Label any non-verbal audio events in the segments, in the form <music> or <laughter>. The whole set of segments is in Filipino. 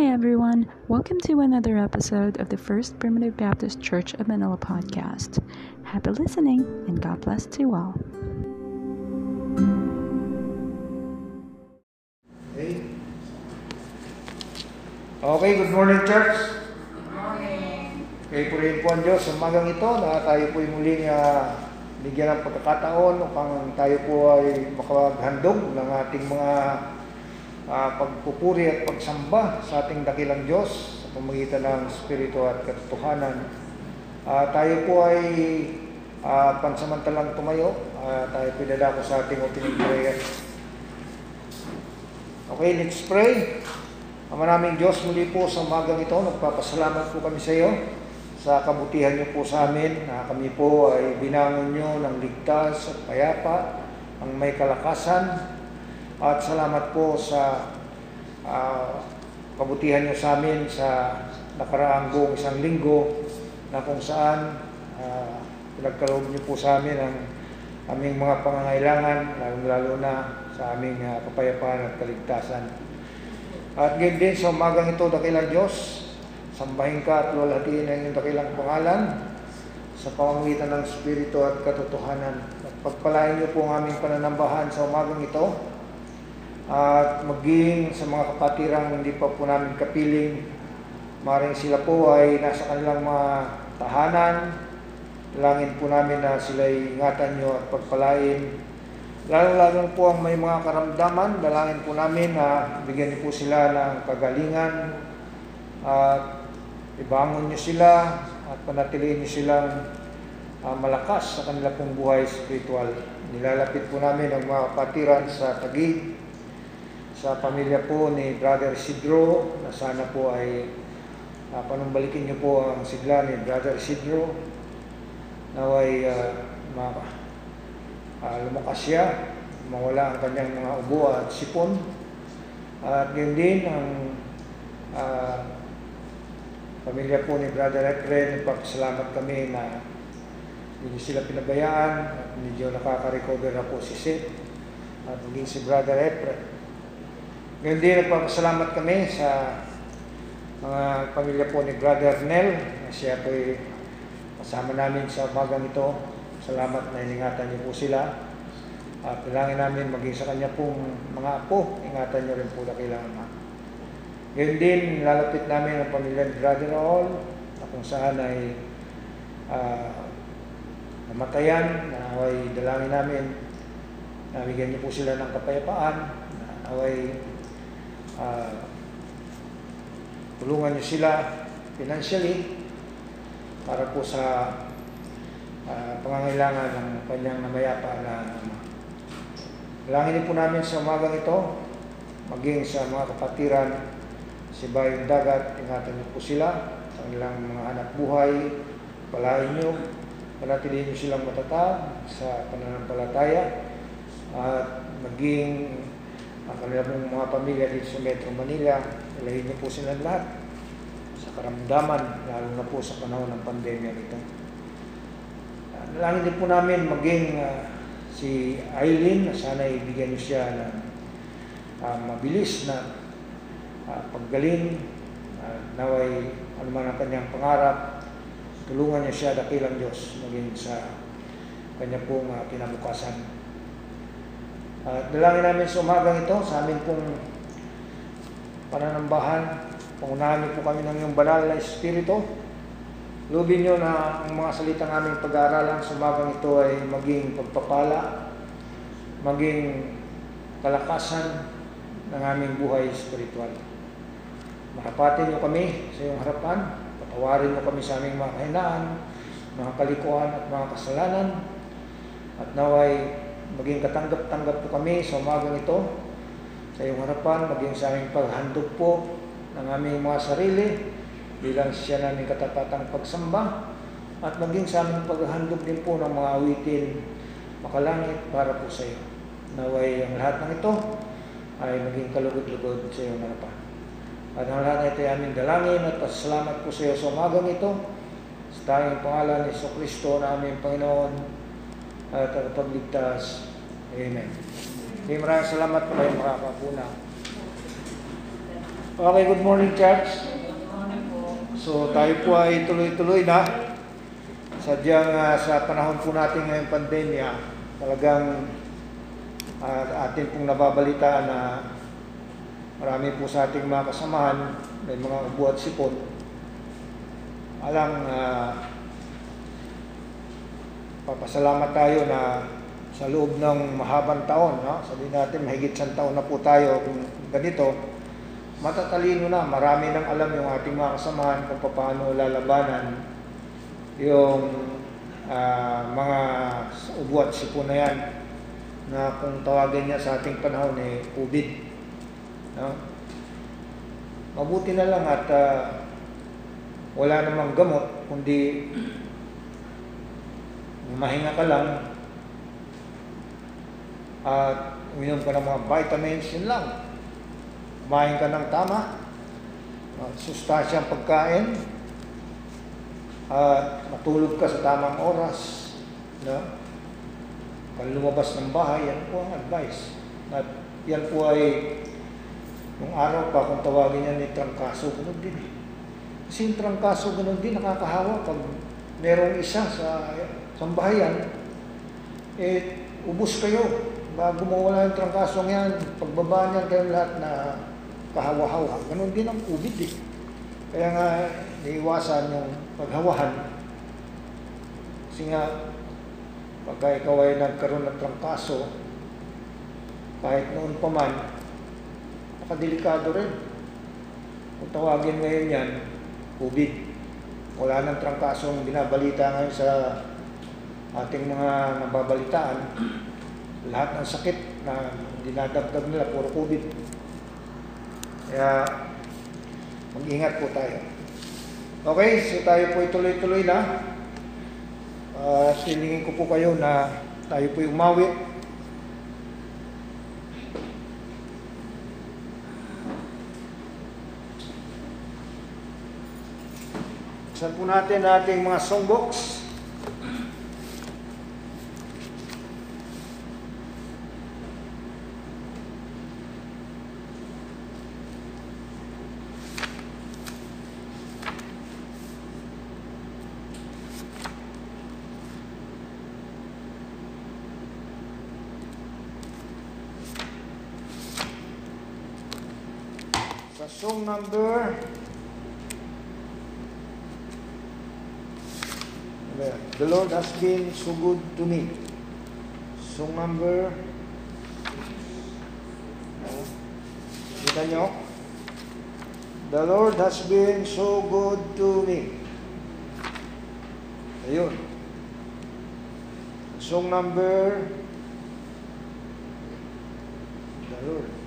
Hi, everyone. Welcome to another episode of the First Primitive Baptist Church of Manila podcast. Happy listening, and God bless to you all. Okay. Okay, good morning, church. Good morning. Okay, purihin po ang Diyos umagang ito na tayo po ay muling uh, bigyan ng pagkakataon upang tayo po ay makapaghandog ng ating mga uh, pagpupuri at pagsamba sa ating dakilang Diyos sa pamagitan ng Espiritu at katotohanan. Uh, tayo po ay uh, pansamantalang tumayo. Uh, tayo po dadako sa ating opening prayer. Okay, let's pray. Ama naming Diyos, muli po sa umagang ito, nagpapasalamat po kami sa iyo sa kabutihan niyo po sa amin na kami po ay binangon niyo ng ligtas at payapa, ang may kalakasan, at salamat po sa uh, kabutihan niyo sa amin sa nakaraang buong isang linggo na kung saan uh, pinagkaloob niyo po sa amin ang aming mga pangangailangan, lalo-lalo na sa aming uh, kapayapaan at kaligtasan. At ngayon din sa umagang ito, dakilang Diyos, sambahin ka at lulatiin ang iyong dakilang pangalan sa pamamagitan ng Espiritu at katotohanan. At pagpalain niyo po ang aming pananambahan sa umagang ito, at maging sa mga kapatirang hindi pa po namin kapiling, maring sila po ay nasa kanilang mga tahanan. Langin po namin na sila ingatan nyo at pagpalain. Lalo-lalo po ang may mga karamdaman, dalangin po namin na bigyan niyo po sila ng kagalingan at ibangon niyo sila at panatilihin niyo silang uh, malakas sa kanila pong buhay spiritual. Nilalapit po namin ang mga kapatiran sa Tagig, sa pamilya po ni Brother Sidro na sana po ay uh, panumbalikin niyo po ang sigla ni Brother Sidro. Naway uh, ma, uh, lumakas siya mawala ang kanyang mga ubo at sipon. At yun din ang uh, pamilya po ni Brother Efren pagsalamat kami na hindi sila pinabayaan at medyo nakaka-recover na po si Seth at maging si Brother Efren ngayon din, nagpapasalamat kami sa mga pamilya po ni Brother Nel na siya po ay kasama namin sa bagang ito. Salamat na iningatan niyo po sila. At kailangan namin maging sa kanya pong mga apo, ingatan niyo rin po na kailangan. Ngayon din, lalapit namin ang pamilya ni Brother All na kung saan ay uh, namatayan, na away dalangin namin, nabigyan niyo po sila ng kapayapaan, na away uh, tulungan niyo sila financially para po sa uh, pangangailangan ng kanyang namayapa na ama. Langin po namin sa umagang ito, maging sa mga kapatiran, si Bayong Dagat, ingatan niyo po sila sa kanilang mga anak buhay, palain niyo, panatilihin niyo silang matatag sa pananampalataya, at maging ang kanilang mga pamilya dito sa Metro Manila, ilahin niyo po sila lahat sa karamdaman, lalo na po sa panahon ng pandemya nito. Nalangin din po namin maging uh, si Eileen, na sana ibigyan niyo siya ng uh, mabilis na uh, paggaling, uh, naway anuman ang kanyang pangarap, tulungan niya siya dakilang Diyos maging sa kanya pong uh, kinabukasan. At uh, dalangin namin sa umagang ito, sa amin pong pananambahan, pangunahan niyo po kami ng iyong banal na Espiritu. Lubin niyo na ang mga salitang aming pag-aaralan sa umagang ito ay maging pagpapala, maging kalakasan ng aming buhay spiritual. Makapatin niyo kami sa iyong harapan, patawarin niyo kami sa aming mga kahinaan, mga kalikuan at mga kasalanan, at naway maging katanggap-tanggap po kami sa umagang ito sa iyong harapan, maging sa aming paghandog po ng aming mga sarili bilang siya namin katapatang pagsamba at maging sa aming paghandog din po ng mga awitin makalangit para po sa iyo. Naway ang lahat ng ito ay maging kalugod-lugod sa iyong harapan. At ang lahat ito ay aming dalangin at pasalamat po sa iyo sa umagang ito sa tayong pangalan ni Kristo na aming Panginoon at pagligtas. Amen. Okay, maraming salamat po kayo makakapuna. Okay, good morning, church. So tayo po ay tuloy-tuloy na. Sadyang ah, sa panahon po natin ngayong pandemya, talagang ah, atin pong nababalitaan na marami po sa ating mga kasamahan, may mga ubo at sipon. Alang ah, papasalamat tayo na sa loob ng mahabang taon, no? sabihin natin mahigit isang taon na po tayo kung ganito, matatalino na, marami nang alam yung ating mga kasamahan kung paano lalabanan yung ah, mga ubo at sipon na yan na kung tawagin niya sa ating panahon eh COVID. No? Mabuti na lang at ah, wala namang gamot kundi mahinga ka lang at uminom ka ng mga vitamins, yun lang. Kumain ka ng tama, uh, sustansyang pagkain, at matulog ka sa tamang oras. No? Kung lumabas ng bahay, yan po ang advice. At yan po ay, nung araw pa, kung tawagin yan ni trangkaso, ganun din eh. Kasi yung trangkaso, ganun din, nakakahawa pag merong isa sa sambahayan, eh, ubus kayo. Bago mawala yung trangkasong yan, pagbaba niyan kayo lahat na kahawa-hawa. Ganon din ang COVID eh. Kaya nga, niiwasan yung paghawahan. Kasi nga, pagka ikaw ay nagkaroon ng trangkaso, kahit noon pa man, nakadelikado rin. Kung tawagin ngayon yan, COVID. Wala nang trangkasong binabalita ngayon sa ating mga nababalitaan. Lahat ng sakit na dinadagdag nila, puro COVID. Kaya, mag-ingat po tayo. Okay, so tayo po tuloy-tuloy na. Uh, silingin ko po kayo na tayo po umawi. Saan po natin ating mga songbox? Sa song number The Lord has been so good to me. Song number Kita nyo? The Lord has been so good to me. Ayun. Song number The Lord.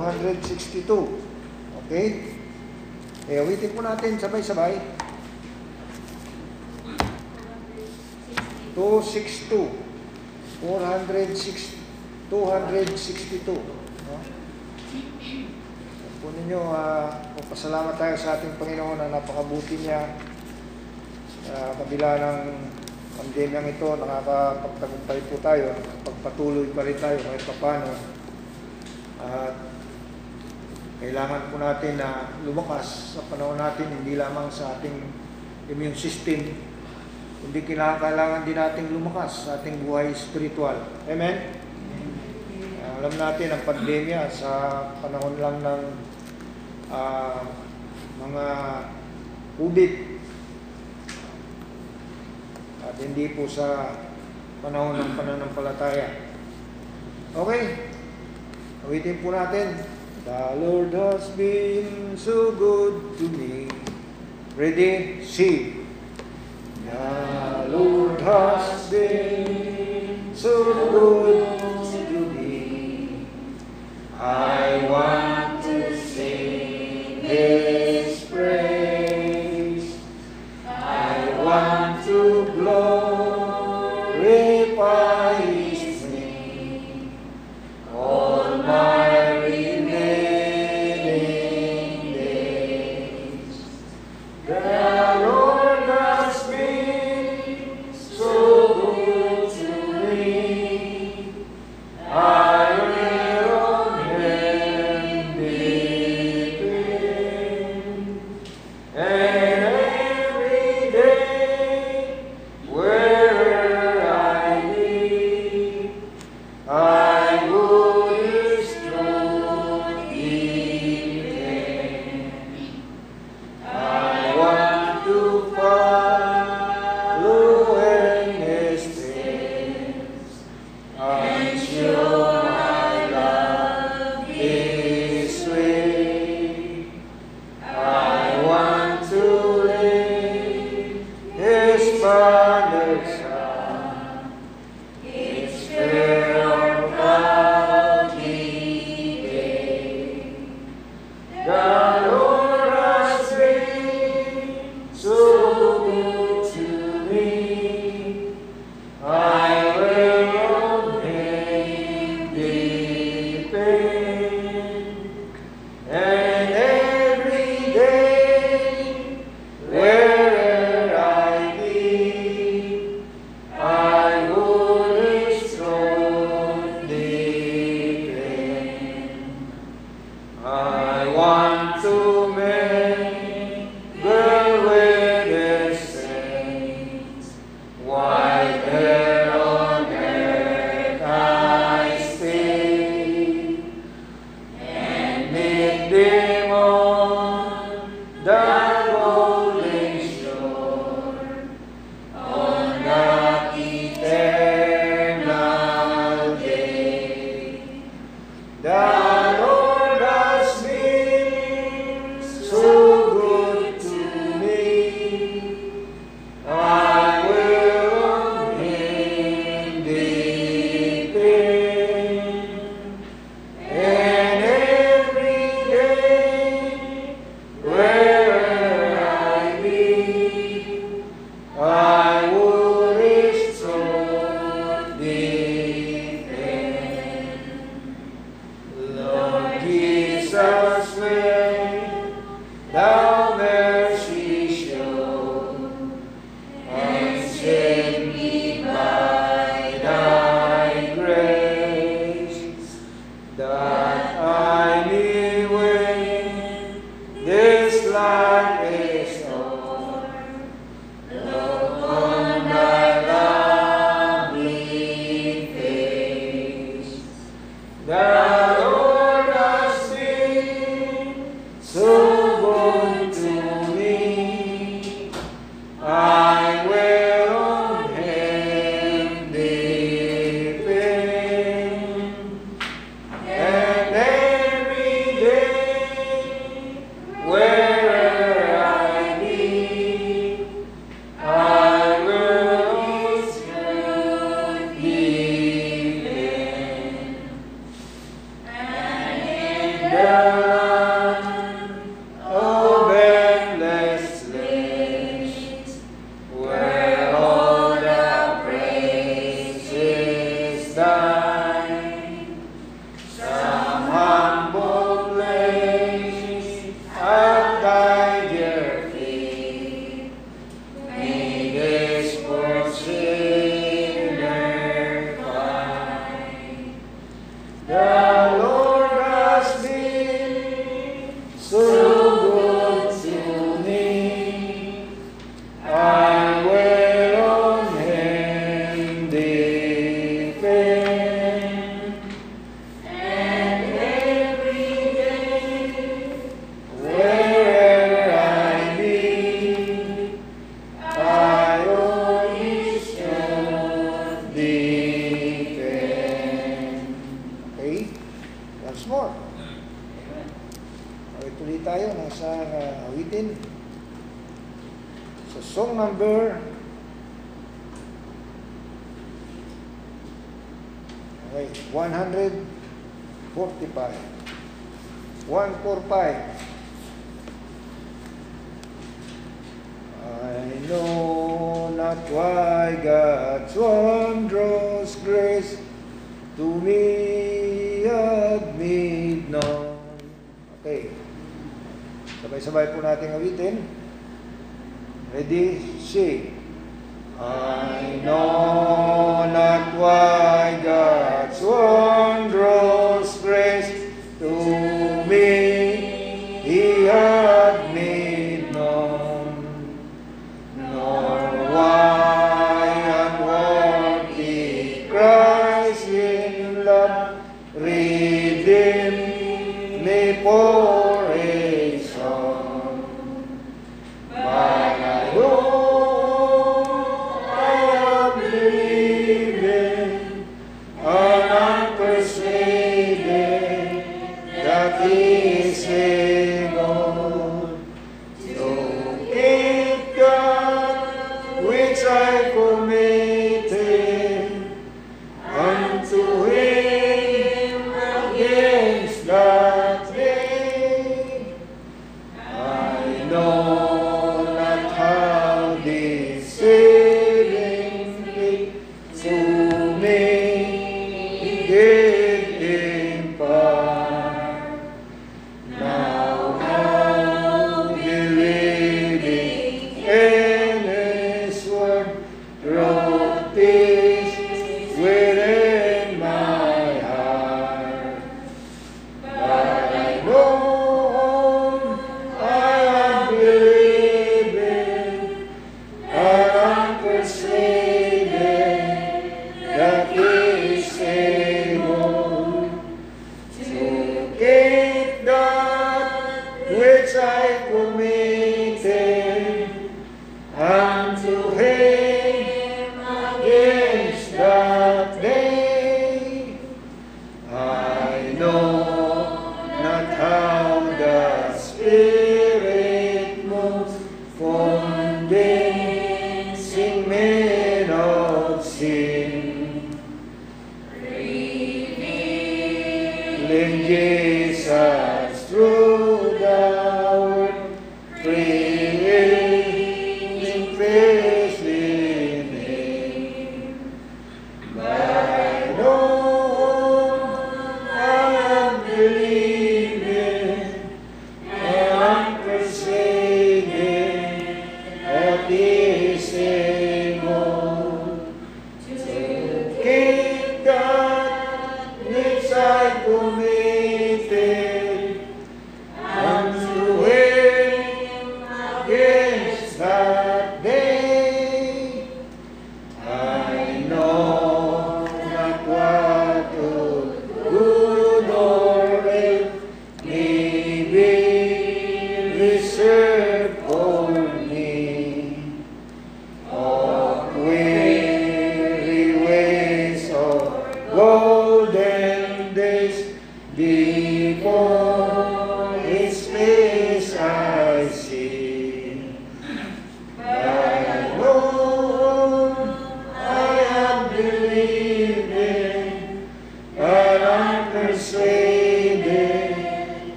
262. Okay? Eh, awitin po natin sabay-sabay. 262. 406 262. No? Po ninyo, uh, pasalamat tayo sa ating Panginoon na napakabuti niya. Sa kabila ng pandemyang ito, nakakapagtagumpay po tayo. Pagpatuloy pa rin tayo kahit paano. At kailangan po natin na lumakas sa panahon natin, hindi lamang sa ating immune system, kundi kailangan din nating lumakas sa ating buhay spiritual. Amen? Uh, alam natin ang pandemya sa panahon lang ng uh, mga COVID at hindi po sa panahon ng pananampalataya. Okay? Awitin po natin. The Lord has been so good to me. Ready? Sing. The Lord has been so good to me. I want to sing His praise. I want to glorify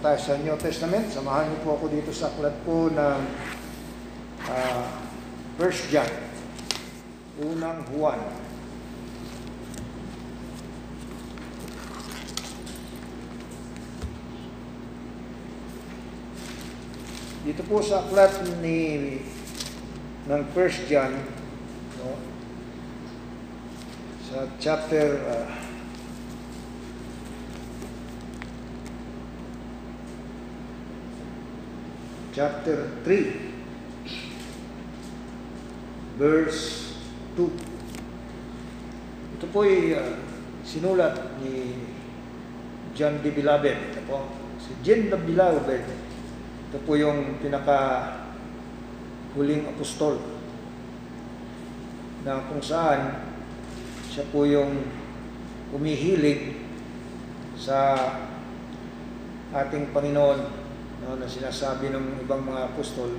po tayo sa New Testament. Samahan niyo po ako dito sa aklat po ng uh, First John. Unang Juan. Dito po sa aklat ni ng First John, no, sa chapter uh, chapter 3 verse 2 ito po ay uh, sinulat ni John de Bilabed ito po. Si John de Bilabed ito po yung pinaka huling apostol na kung saan siya po yung umihilig sa ating Panginoon no, na sinasabi ng ibang mga apostol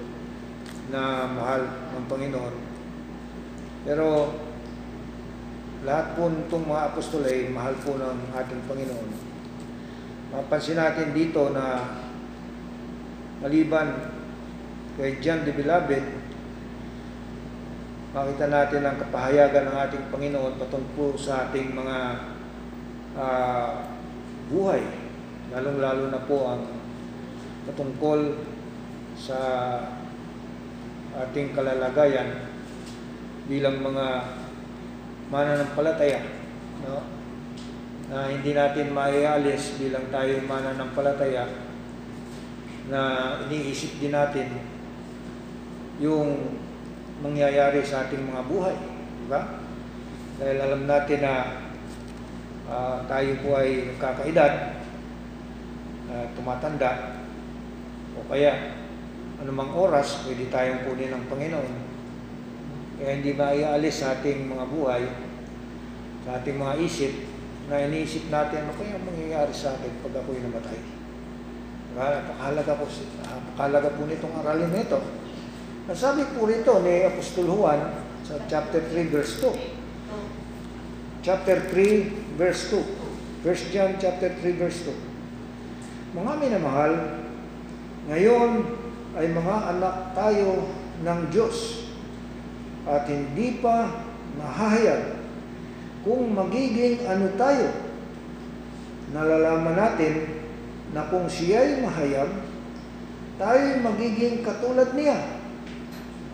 na mahal ng Panginoon. Pero lahat po itong mga apostol ay mahal po ng ating Panginoon. Mapansin natin dito na maliban kay John the Beloved, makita natin ang kapahayagan ng ating Panginoon patungkol sa ating mga uh, buhay, lalong-lalo na po ang patungkol sa ating kalalagayan bilang mga mananampalataya no? na hindi natin maialis bilang tayo mananampalataya na iniisip din natin yung mangyayari sa ating mga buhay. Di ba? Dahil alam natin na uh, tayo po ay nagkakaedad, uh, tumatanda, o kaya anumang oras pwede tayong kunin ng Panginoon. Kaya hindi maialis sa ating mga buhay, sa ating mga isip, na iniisip natin ano kaya mangyayari sa akin pag ako'y namatay. Diba? Napakahalaga po, napakahalaga po nitong aralin nito. Nasabi po rito ni Apostol Juan sa chapter 3 verse 2. Chapter 3 verse 2. 1 John chapter 3 verse 2. Mga minamahal, ngayon ay mga anak tayo ng Diyos at hindi pa mahahayag kung magiging ano tayo. Nalalaman natin na kung siya'y mahayag, tayo magiging katulad niya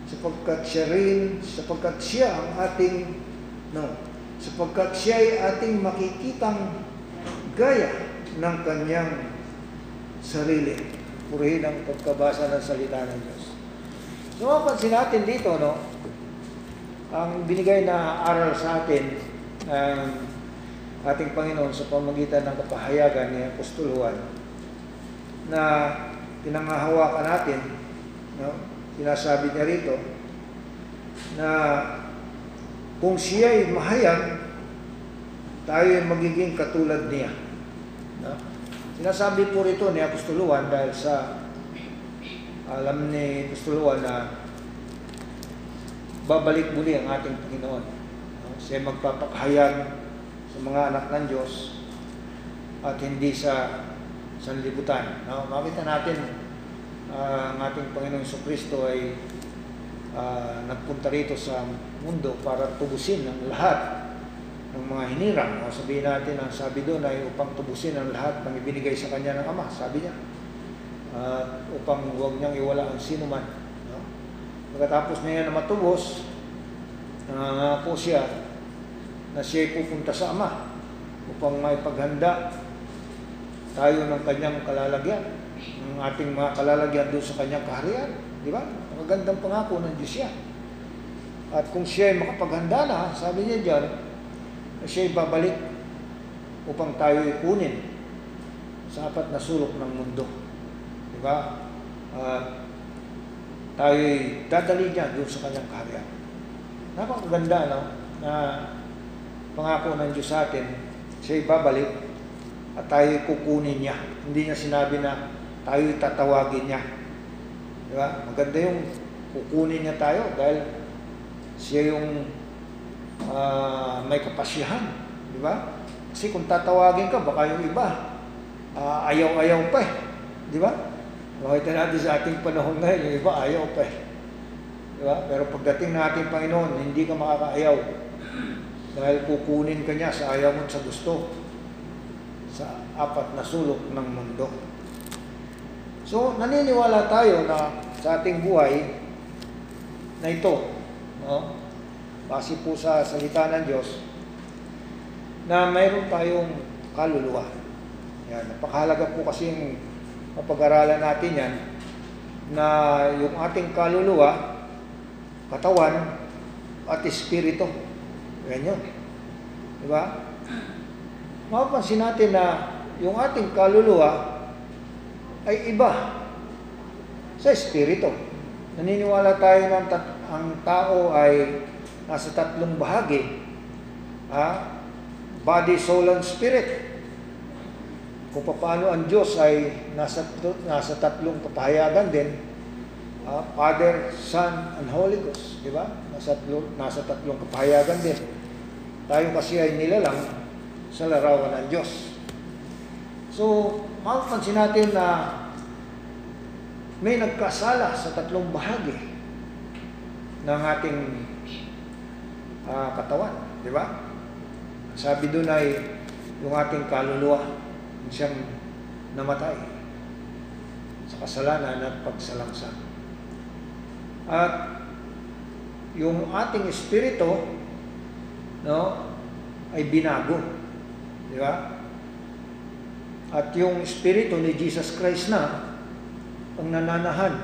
sapagkat siya rin, sapagkat siya ang ating, no, sapagkat siya ay ating makikitang gaya ng kanyang sarili. Purihin ang pagkabasa ng salita ng Diyos. So, mapansin natin dito, no, ang binigay na aral sa atin ng ating Panginoon sa pamagitan ng kapahayagan ni Apostol Juan na pinangahawakan natin, no, sinasabi niya rito na kung siya ay mahayag, tayo ay magiging katulad niya. Sinasabi po rito ni Apostol Juan dahil sa alam ni Apostol Juan na babalik muli ang ating Panginoon. No? Siya magpapakahayag sa mga anak ng Diyos at hindi sa sanlibutan. No? Makita natin uh, ang ating Panginoong Kristo ay uh, nagpunta rito sa mundo para tubusin ang lahat ng mga hinirang. O sabihin natin, ang sabi doon ay upang tubusin ang lahat ng ibinigay sa kanya ng Ama, sabi niya. Uh, upang huwag niyang iwala ang sino man. No? Pagkatapos niya na matubos, nangangako siya na siya pupunta sa Ama upang may paghanda tayo ng kanyang kalalagyan, ng ating mga kalalagyan doon sa kanyang kaharian. Di ba? Magandang pangako ng Diyos siya. At kung siya ay makapaghanda na, sabi niya dyan, na siya ay babalik upang tayo ipunin sa apat na sulok ng mundo. Di ba? At tayo ay dadali niya doon sa kanyang kaharian. Napakaganda, no? Na pangako ng Diyos sa atin, siya ay babalik at tayo kukunin niya. Hindi niya sinabi na tayo tatawagin niya. Di ba? Maganda yung kukunin niya tayo dahil siya yung ah, may kapasyahan. Di ba? Kasi kung tatawagin ka, baka yung iba, ah, ayaw-ayaw pa eh. Di ba? Makita natin sa ating panahon ngayon, yung iba ayaw pa eh. Di ba? Pero pagdating ng ating Panginoon, hindi ka makakaayaw. Dahil kukunin ka niya sa ayaw mo sa gusto. Sa apat na sulok ng mundo. So, naniniwala tayo na sa ating buhay na ito, no? Base po sa salita ng Diyos, na mayroon tayong kaluluwa. Yan, napakahalaga po kasi yung mapag-aralan natin yan, na yung ating kaluluwa, katawan, at espiritu. Yan yun. Di ba? Mapapansin natin na yung ating kaluluwa ay iba sa espiritu. Naniniwala tayo na ang tao ay nasa tatlong bahagi. Ha? Body, soul, and spirit. Kung paano ang Diyos ay nasa, nasa tatlong kapahayagan din. Ah, Father, Son, and Holy Ghost. Di ba? Nasa, tatlo- nasa tatlong kapahayagan din. Tayo kasi ay nilalang sa larawan ng Diyos. So, mapapansin natin na may nagkasala sa tatlong bahagi ng ating ah, katawan. Di ba? Sabi doon ay yung ating kaluluwa siyang namatay sa kasalanan at pagsalangsa. At yung ating espiritu no, ay binago. Di ba? At yung espiritu ni Jesus Christ na ang nananahan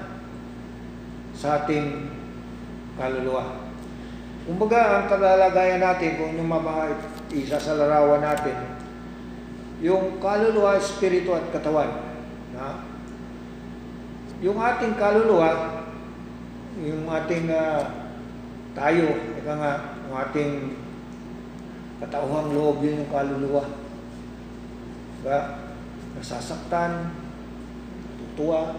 sa ating kaluluwa. Kumbaga, ang kalalagayan natin, kung yung mama, isa sa larawan natin, yung kaluluwa, espiritu at katawan. Na? Yung ating kaluluwa, yung ating ah, tayo, ika nga, yung ating katauhang loob yun yung kaluluwa. Diba? Nasasaktan, tutuwa,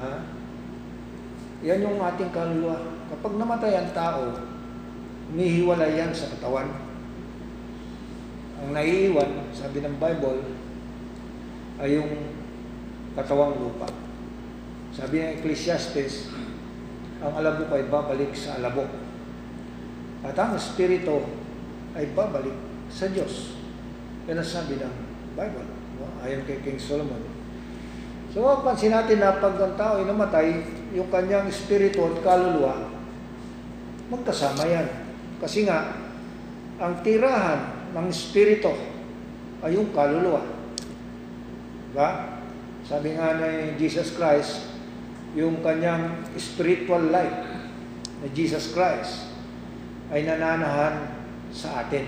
ha? Yan yung ating kaluluwa. Kapag namatay ang tao, umihiwalay yan sa katawan. Ang naiiwan, sabi ng Bible, ay yung katawang lupa. Sabi ng Ecclesiastes, ang alabok ay babalik sa alabok. At ang espiritu ay babalik sa Diyos. Yan ang sabi ng Bible. No? Ayon kay King Solomon. So, mapansin natin na pag ang tao ay namatay, yung kanyang espiritu at kaluluwa, magkasama yan. Kasi nga, ang tirahan ng espiritu ay yung kaluluwa. Diba? Sabi nga ni Jesus Christ, yung kanyang spiritual life na Jesus Christ ay nananahan sa atin.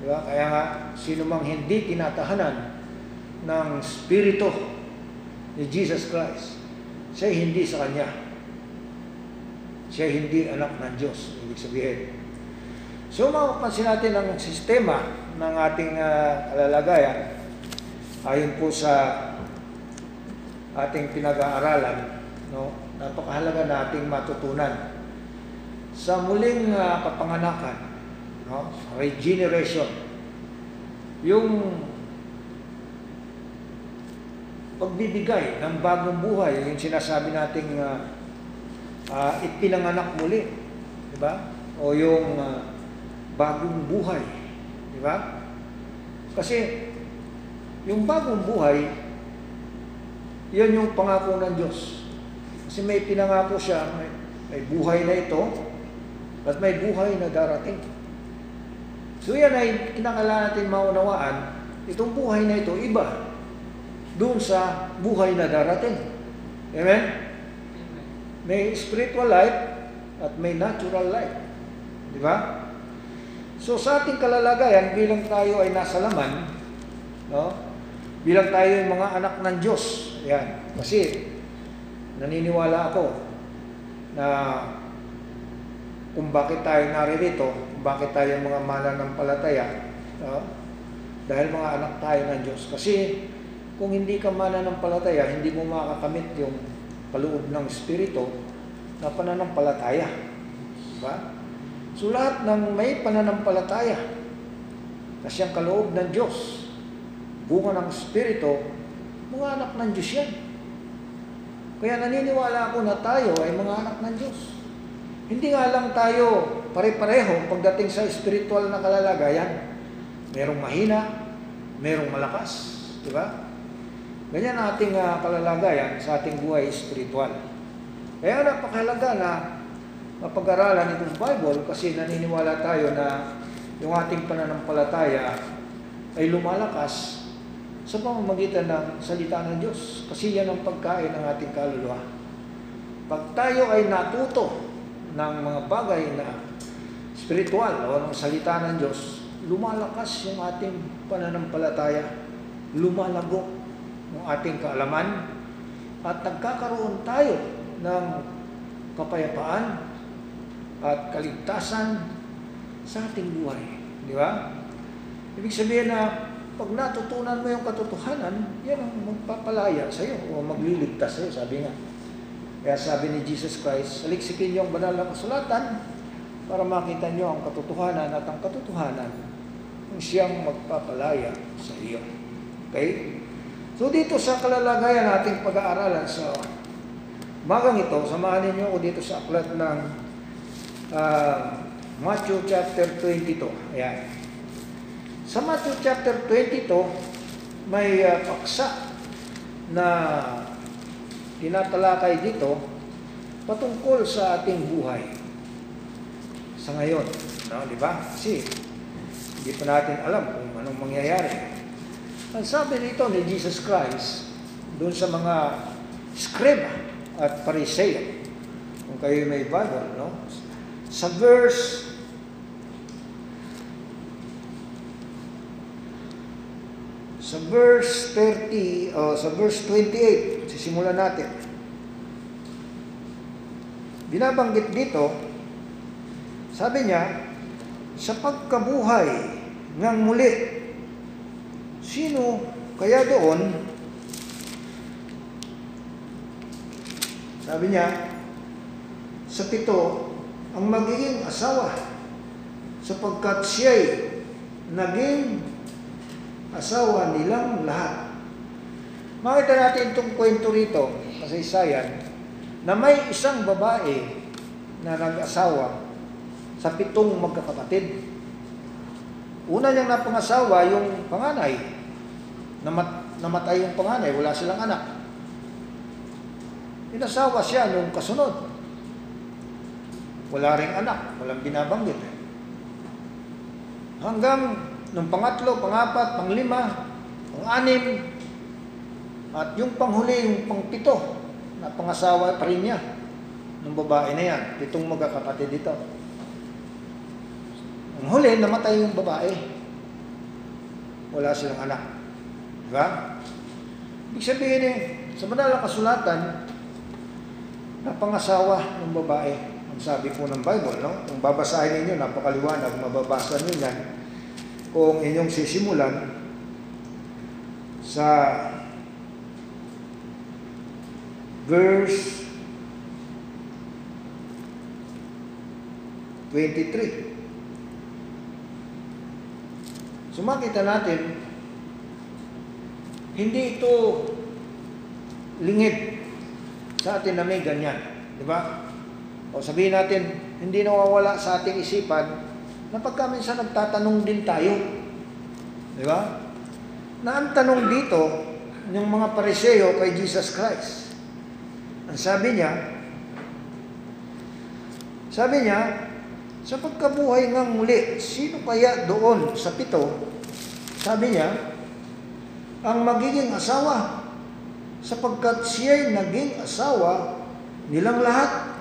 Diba? Kaya nga, sino mang hindi tinatahanan ng spirito ni Jesus Christ, siya hindi sa Kanya. Siya hindi anak ng Diyos, ibig sabihin. So, mapapansin natin ang sistema ng ating uh, kalalagayan ayon po sa ating pinag-aaralan, no? napakahalaga nating matutunan. Sa muling uh, kapanganakan, no? regeneration, yung pagbibigay ng bagong buhay, yung sinasabi nating uh, uh, ipinanganak muli, di ba? O yung uh, bagong buhay, di ba? Kasi yung bagong buhay, yan yung pangako ng Diyos. Kasi may pinangako siya, may, may buhay na ito, at may buhay na darating. So yan ay kinakailangan natin maunawaan, itong buhay na ito, iba doon sa buhay na darating. Amen? May spiritual life at may natural life. Di ba? So sa ating kalalagayan, bilang tayo ay nasa laman, no? bilang tayo ay mga anak ng Diyos, yan. Kasi naniniwala ako na kung bakit tayo naririto, kung bakit tayo mga mananampalataya, no? dahil mga anak tayo ng Diyos. Kasi kung hindi ka mananampalataya, hindi mo makakamit yung kaloob ng Espiritu na pananampalataya. Diba? So lahat ng may pananampalataya na siyang kaloob ng Diyos, bunga ng Espiritu, mga anak ng Diyos yan. Kaya naniniwala ako na tayo ay mga anak ng Diyos. Hindi nga lang tayo pare-pareho pagdating sa spiritual na kalalagayan. Merong mahina, merong malakas, di ba? Ganyan ang ating uh, kalalagayan sa ating buhay spiritual. Kaya napakahalaga na mapag-aralan itong Bible kasi naniniwala tayo na yung ating pananampalataya ay lumalakas sa pamamagitan ng salita ng Diyos. Kasi yan ang pagkain ng ating kaluluwa. Pag tayo ay natuto ng mga bagay na spiritual o ng salita ng Diyos, lumalakas yung ating pananampalataya, lumalago yung ating kaalaman, at nagkakaroon tayo ng kapayapaan at kaligtasan sa ating buhay. Di ba? Ibig sabihin na pag natutunan mo yung katotohanan, yan ang magpapalaya sa iyo o magliligtas sa iyo, sabi nga. Kaya sabi ni Jesus Christ, saliksikin niyo ang banal na kasulatan para makita niyo ang katotohanan at ang katotohanan ang siyang magpapalaya sa iyo. Okay? So dito sa kalalagayan nating pag-aaralan sa magang ito, samahan ninyo ako dito sa aklat ng uh, Matthew chapter 22. Ayan. Sa Matthew chapter 22, may uh, paksa na tinatalakay dito patungkol sa ating buhay sa ngayon. No, di ba? Kasi hindi pa natin alam kung anong mangyayari. Ang sabi dito ni Jesus Christ doon sa mga scribe at pariseo, kung kayo may Bible, no? Sa verse sa verse 30 o sa verse 28, sisimulan natin. Binabanggit dito, sabi niya, sa pagkabuhay ng muli, sino kaya doon, sabi niya, sa pito, ang magiging asawa, sapagkat siya'y naging asawa nilang lahat. Makita natin itong kwento rito, kasaysayan, na may isang babae na nag-asawa sa pitong magkakapatid. Una niyang napangasawa yung panganay. Namat, namatay yung panganay, wala silang anak. Inasawa siya nung kasunod. Wala ring anak, walang binabanggit. Hanggang nung pangatlo, pangapat, panglima, pang-anim, at yung panghuli, yung pangpito, na pangasawa pa rin niya ng babae na yan. Pitong magkakapatid dito. Ang huli, namatay yung babae. Wala silang anak. Diba? Ibig sabihin eh, sa madalang kasulatan, napangasawa ng babae. Ang sabi po ng Bible, no? Kung babasahin ninyo, napakaliwanag, mababasa ninyo yan. Kung inyong sisimulan sa verse 23. So makita natin, hindi ito lingid sa atin na may ganyan. Di ba? O sabihin natin, hindi nawawala sa ating isipan na pagka minsan nagtatanong din tayo. Di ba? Na ang tanong dito, yung mga pariseo kay Jesus Christ. Ang sabi niya, sabi niya, sa pagkabuhay ng muli, sino kaya doon sa pito, sabi niya, ang magiging asawa, sapagkat siya'y naging asawa nilang lahat.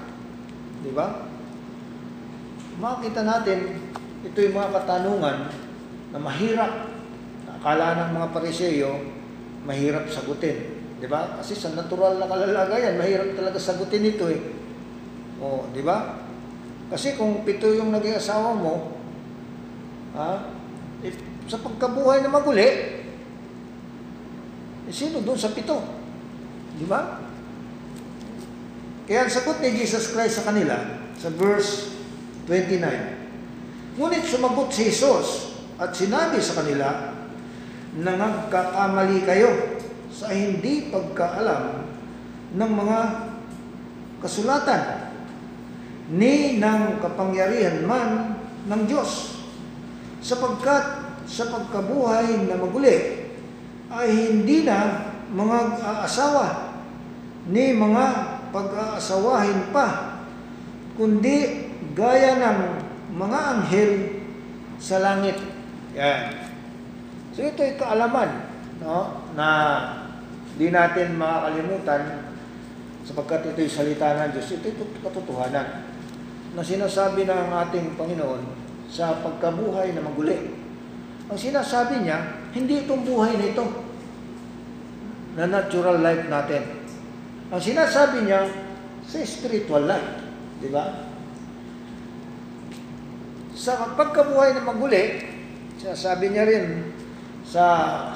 Di ba? Makita natin, ito yung mga katanungan na mahirap. Akala ng mga pariseyo, mahirap sagutin. Di ba? Kasi sa natural na kalalagayan, mahirap talaga sagutin ito eh. O, di ba? Kasi kung pito yung naging asawa mo, ha, if, sa pagkabuhay na maguli, eh, sino doon sa pito? Di ba? Kaya ang sagot ni Jesus Christ sa kanila, sa verse 29, Ngunit sumagot si Jesus at sinabi sa kanila na nagkakamali kayo sa hindi pagkaalam ng mga kasulatan ni ng kapangyarihan man ng Diyos sapagkat sa pagkabuhay na maguli ay hindi na mga aasawa ni mga pag-aasawahin pa kundi gaya ng mga anghel sa langit. Yan. So ito ay kaalaman no, na di natin makakalimutan sapagkat ito yung salita ng Diyos. Ito yung katotohanan na sinasabi ng ating Panginoon sa pagkabuhay na maguli. Ang sinasabi niya, hindi itong buhay na ito na natural life natin. Ang sinasabi niya, sa spiritual life. Di ba? Sa pagkabuhay na maguli, sinasabi niya rin sa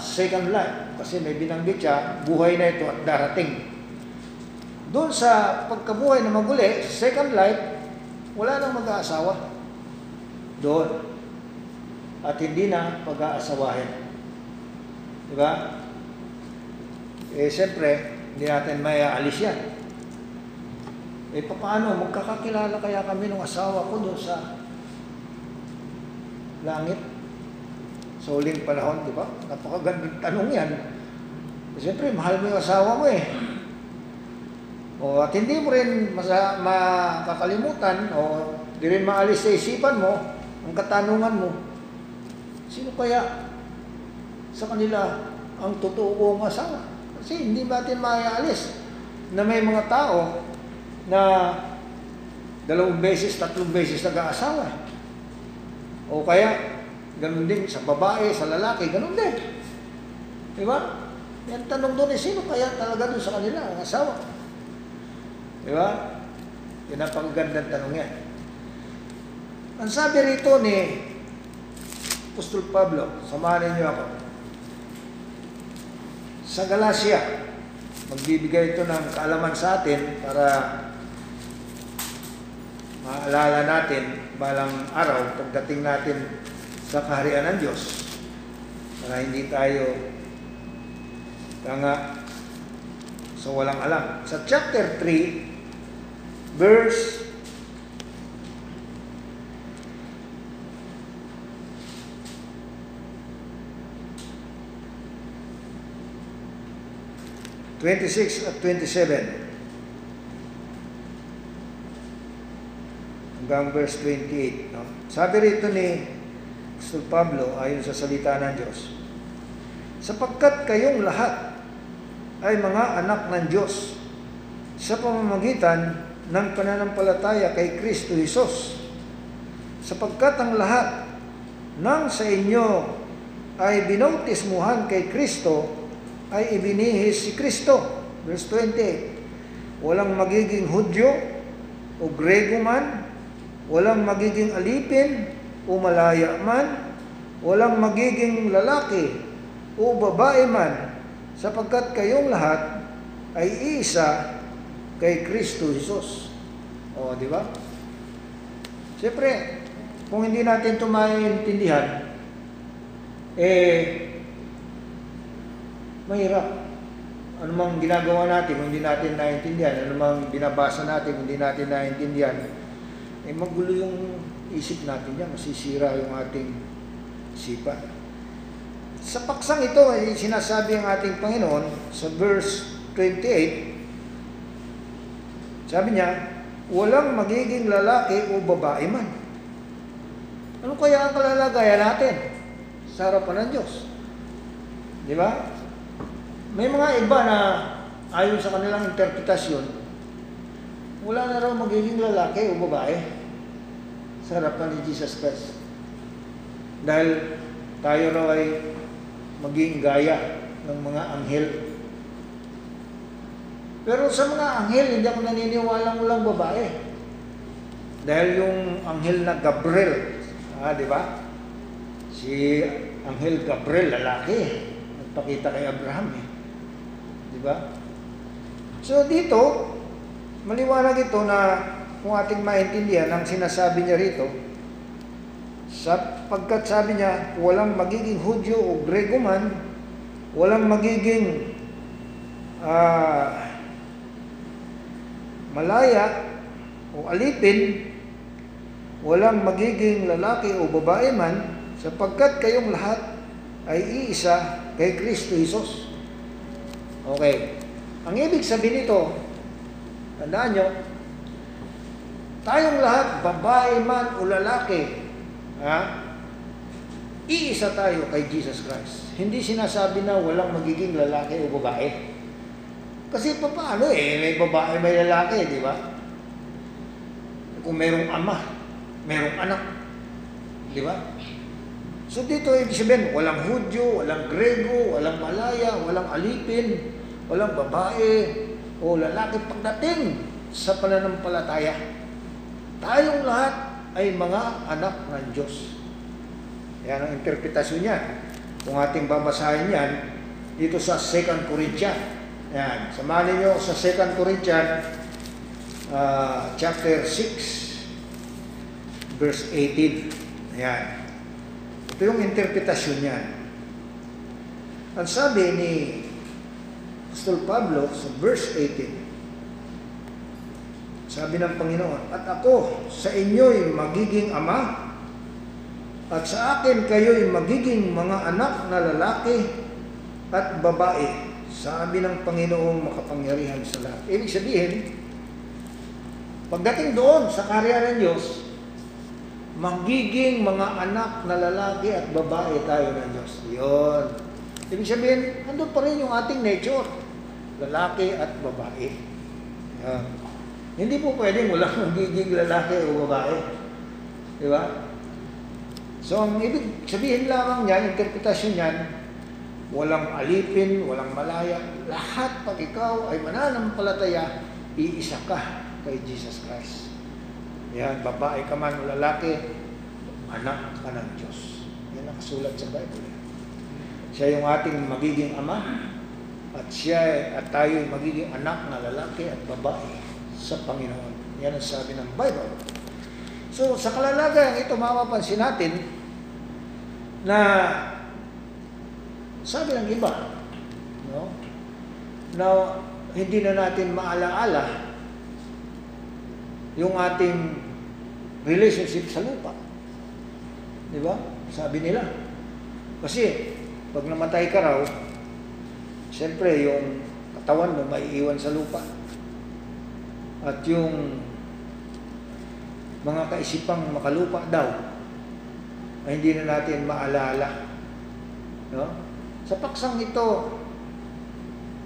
second life, kasi may binanggit siya, buhay na ito at darating. Doon sa pagkabuhay na maguli, second life, wala nang mag-aasawa. Doon. At hindi na pag-aasawahin. Di ba? Eh, siyempre, hindi natin may aalis yan. Eh, paano? Magkakakilala kaya kami ng asawa ko doon sa langit? Sa huling panahon, di ba? Napakagandang tanong yan. Eh, siyempre, mahal mo yung asawa mo eh. O, at hindi mo rin masa, makakalimutan o di rin maalis sa isipan mo ang katanungan mo, sino kaya sa kanila ang totoo kong asawa? Kasi hindi natin maaalis na may mga tao na dalawang beses, tatlong beses nag-aasawa. O kaya, ganun din sa babae, sa lalaki, ganun din. Di ba? Yan tanong doon eh, sino kaya talaga doon sa kanila ang asawa? Di ba? Yan ang pagagandang tanong yan. Ang sabi rito ni Apostol Pablo, samahan niyo ako. Sa Galacia, magbibigay ito ng kaalaman sa atin para maalala natin balang araw pagdating natin sa kaharian ng Diyos para hindi tayo tanga sa walang alam. Sa chapter 3, verse 26 at 27. Hanggang verse 28. No? Sabi rito ni Apostol Pablo, ayon sa salita ng Diyos, sapagkat kayong lahat ay mga anak ng Diyos sa pamamagitan ng pananampalataya kay Kristo Jesus. Sapagkat ang lahat ng sa inyo ay binautismuhan kay Kristo ay ibinihis si Kristo. Verse 20. Walang magiging Hudyo o Grego man, walang magiging alipin o malaya man, walang magiging lalaki o babae man, sapagkat kayong lahat ay isa kay Kristo Jesus. O, di ba? Siyempre, kung hindi natin ito maintindihan, eh, mahirap. Ano mang ginagawa natin kung hindi natin naiintindihan, ano mang binabasa natin kung hindi natin naiintindihan, eh magulo yung isip natin yan, masisira yung ating isipan. Sa paksang ito ay sinasabi ang ating Panginoon sa verse 28, sabi niya, walang magiging lalaki o babae man. Ano kaya ang kalalagayan natin sa harapan ng Diyos? Di ba? May mga iba na ayon sa kanilang interpretasyon, wala na raw magiging lalaki o babae sa harapan ni Jesus Christ. Dahil tayo raw ay maging gaya ng mga anghel. Pero sa mga anghel, hindi ako naniniwala walang babae. Dahil yung anghel na Gabriel, ah, di ba? Si anghel Gabriel, lalaki, nagpakita kay Abraham eh. Di ba? So dito, maliwanag ito na kung ating maintindihan ang sinasabi niya rito Sapagkat sabi niya, walang magiging Hudyo o Grego man, walang magiging ah, malaya o alipin, walang magiging lalaki o babae man, sapagkat kayong lahat ay iisa kay Kristo Jesus. Okay. Ang ibig sabihin nito, tandaan nyo, tayong lahat, babae man o lalaki, ha? iisa tayo kay Jesus Christ. Hindi sinasabi na walang magiging lalaki o babae. Kasi pa paano eh, may babae, may lalaki, di ba? Kung merong ama, merong anak, di ba? So dito ibig sabihin, walang Hudyo, walang Grego, walang Malaya, walang Alipin, walang babae o lalaki pagdating sa pananampalataya. Tayong lahat ay mga anak ng Diyos. Yan ang interpretasyon niya. Kung ating babasahin yan, dito sa 2 Corinthians. Yan. Samahan niyo sa 2 Corinthians uh, chapter 6 verse 18. Yan. Ito yung interpretasyon niya. Ang sabi ni Apostol Pablo sa verse 18, sabi ng Panginoon, At ako sa inyo'y magiging ama, at sa akin kayo'y magiging mga anak na lalaki at babae, sabi ng Panginoong makapangyarihan sa lahat. Ibig sabihin, pagdating doon sa karya ng Diyos, magiging mga anak na lalaki at babae tayo ng Diyos. Yun. Ibig sabihin, andun pa rin yung ating nature. Lalaki at babae. Yan. Hindi po pwedeng walang <laughs> magiging lalaki o babae. Di ba? So, ang ibig sabihin lamang niyan, interpretasyon niyan, walang alipin, walang malaya, lahat pag ikaw ay mananampalataya, iisa ka kay Jesus Christ. Yan, babae ka man o lalaki, anak ka ng Diyos. Yan nakasulat sa Bible. Siya yung ating magiging ama, at siya at tayo magiging anak na lalaki at babae sa Panginoon. Yan ang sabi ng Bible. So, sa kalalagayan ito, mapapansin natin na sabi ng iba, no, na hindi na natin maalaala yung ating relationship sa lupa. Di ba? Sabi nila. Kasi, pag namatay ka raw, siyempre yung katawan mo maiiwan sa lupa. At yung mga kaisipang makalupa daw, ay hindi na natin maalala. No? Sa paksang ito,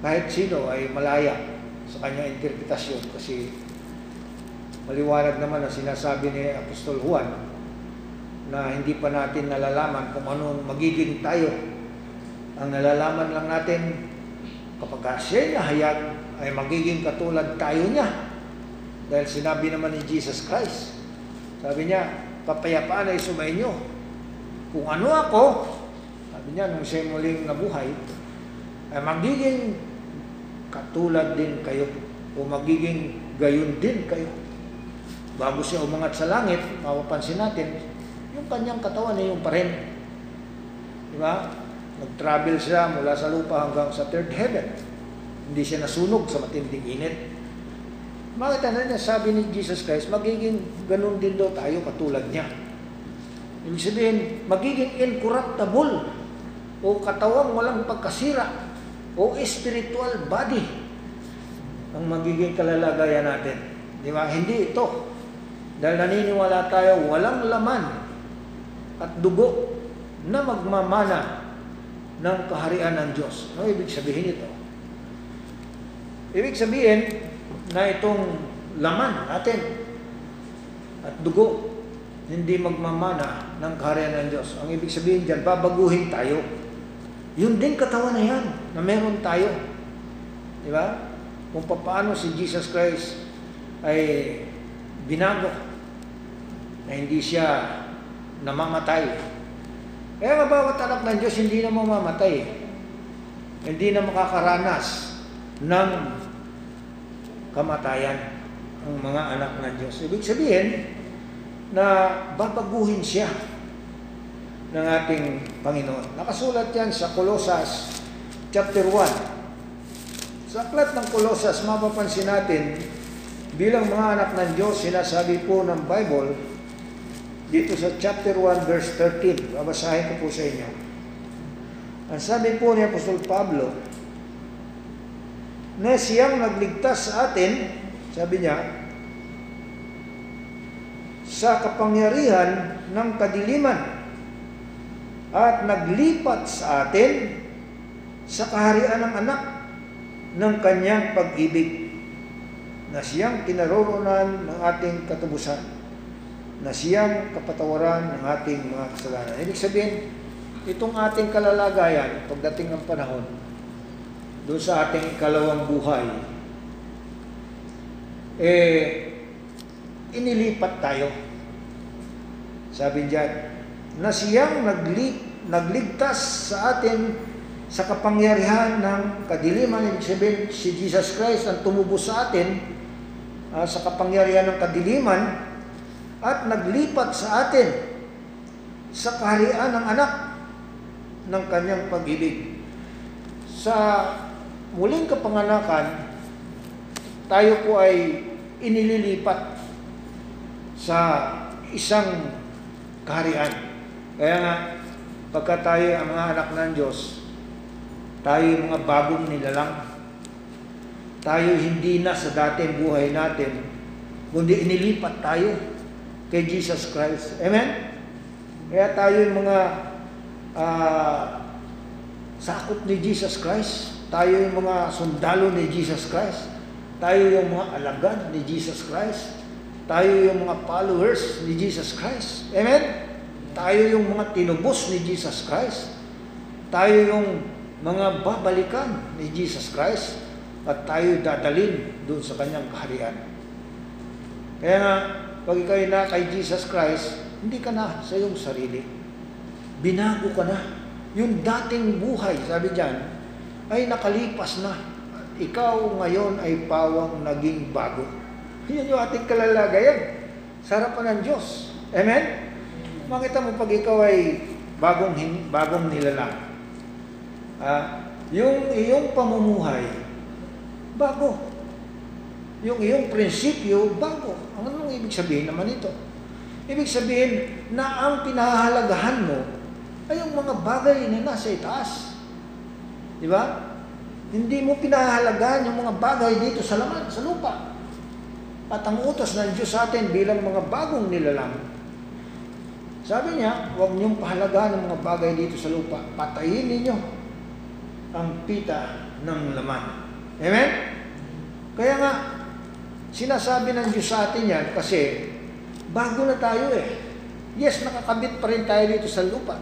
kahit sino ay malaya sa kanyang interpretasyon kasi maliwanag naman ang sinasabi ni Apostol Juan na hindi pa natin nalalaman kung anong magiging tayo. Ang nalalaman lang natin kapag siya nahayag ay magiging katulad tayo niya. Dahil sinabi naman ni Jesus Christ, sabi niya, kapayapaan ay sumainyo. Kung ano ako, sabi niya, nung siya muling nabuhay, ay magiging katulad din kayo o magiging gayon din kayo. Bago siya umangat sa langit, mapapansin natin, yung kanyang katawan ay yung pa. Di ba? Nag-travel siya mula sa lupa hanggang sa third heaven. Hindi siya nasunog sa matinding init. Makita na niya, sabi ni Jesus Christ, magiging ganun din daw tayo katulad niya. Ibig sabihin, magiging incorruptible o katawang walang pagkasira o spiritual body ang magiging kalalagayan natin. Di ba? Hindi ito. Dahil naniniwala tayo walang laman at dugo na magmamana ng kaharian ng Diyos. Ano ibig sabihin ito? Ibig sabihin na itong laman natin at dugo hindi magmamana ng kaharian ng Diyos. Ang ibig sabihin dyan, babaguhin tayo. Yun din katawan na yan, na meron tayo. Di ba? Kung paano si Jesus Christ ay binago na hindi siya namamatay. Kaya nga bawat anak ng Diyos hindi na mamamatay. Hindi na makakaranas ng kamatayan ang mga anak ng Diyos. Ibig sabihin na babaguhin siya ng ating Panginoon. Nakasulat yan sa Colossus chapter 1. Sa aklat ng Colossus, mapapansin natin, bilang mga anak ng Diyos, sinasabi po ng Bible, dito sa chapter 1 verse 13, babasahin ko po sa inyo. Ang sabi po ni Apostol Pablo, na siyang nagligtas sa atin, sabi niya, sa kapangyarihan ng kadiliman at naglipat sa atin sa kaharian ng anak ng kanyang pag-ibig na siyang kinaroroonan ng ating katubusan na siyang kapatawaran ng ating mga kasalanan. Ibig sabihin, itong ating kalalagayan, pagdating ng panahon, doon sa ating ikalawang buhay, eh, inilipat tayo. Sabi diyan, na siyang nagli, nagligtas sa atin sa kapangyarihan ng kadiliman, ibig sabihin si Jesus Christ ang tumubos sa atin uh, sa kapangyarihan ng kadiliman at naglipat sa atin sa kaharian ng anak ng kanyang pag-ibig. Sa muling kapanganakan, tayo po ay inililipat sa isang kaharian. Kaya nga, pagka tayo ang mga anak ng Diyos, tayo mga bagong nilalang. Tayo hindi na sa dating buhay natin, kundi inilipat tayo kay Jesus Christ. Amen? Kaya tayo yung mga uh, sakop ni Jesus Christ. Tayo yung mga sundalo ni Jesus Christ. Tayo yung mga alagad ni Jesus Christ. Tayo yung mga followers ni Jesus Christ. Amen? Tayo yung mga tinubos ni Jesus Christ. Tayo yung mga babalikan ni Jesus Christ at tayo dadalin doon sa kanyang kaharian. Kaya nga, pag ikaw na kay Jesus Christ, hindi ka na sa iyong sarili. Binago ka na. Yung dating buhay, sabi diyan, ay nakalipas na. Ikaw ngayon ay pawang naging bago. Yan yung ating kalalagayan. Sarapan ng Diyos. Amen? Makita mo pag ikaw ay bagong, bagong nilalang Ah, yung iyong pamumuhay, bago. Yung iyong prinsipyo, bago. Anong ibig sabihin naman ito? Ibig sabihin na ang pinahahalagahan mo ay yung mga bagay na nasa itaas. Di ba? Hindi mo pinahahalagahan yung mga bagay dito sa laman, sa lupa. At ang utos ng Diyos sa atin bilang mga bagong nilalang, sabi niya, huwag niyong pahalagahan ng mga bagay dito sa lupa. Patayin ninyo ang pita ng laman. Amen? Kaya nga, sinasabi ng Diyos sa atin yan kasi bago na tayo eh. Yes, nakakabit pa rin tayo dito sa lupa,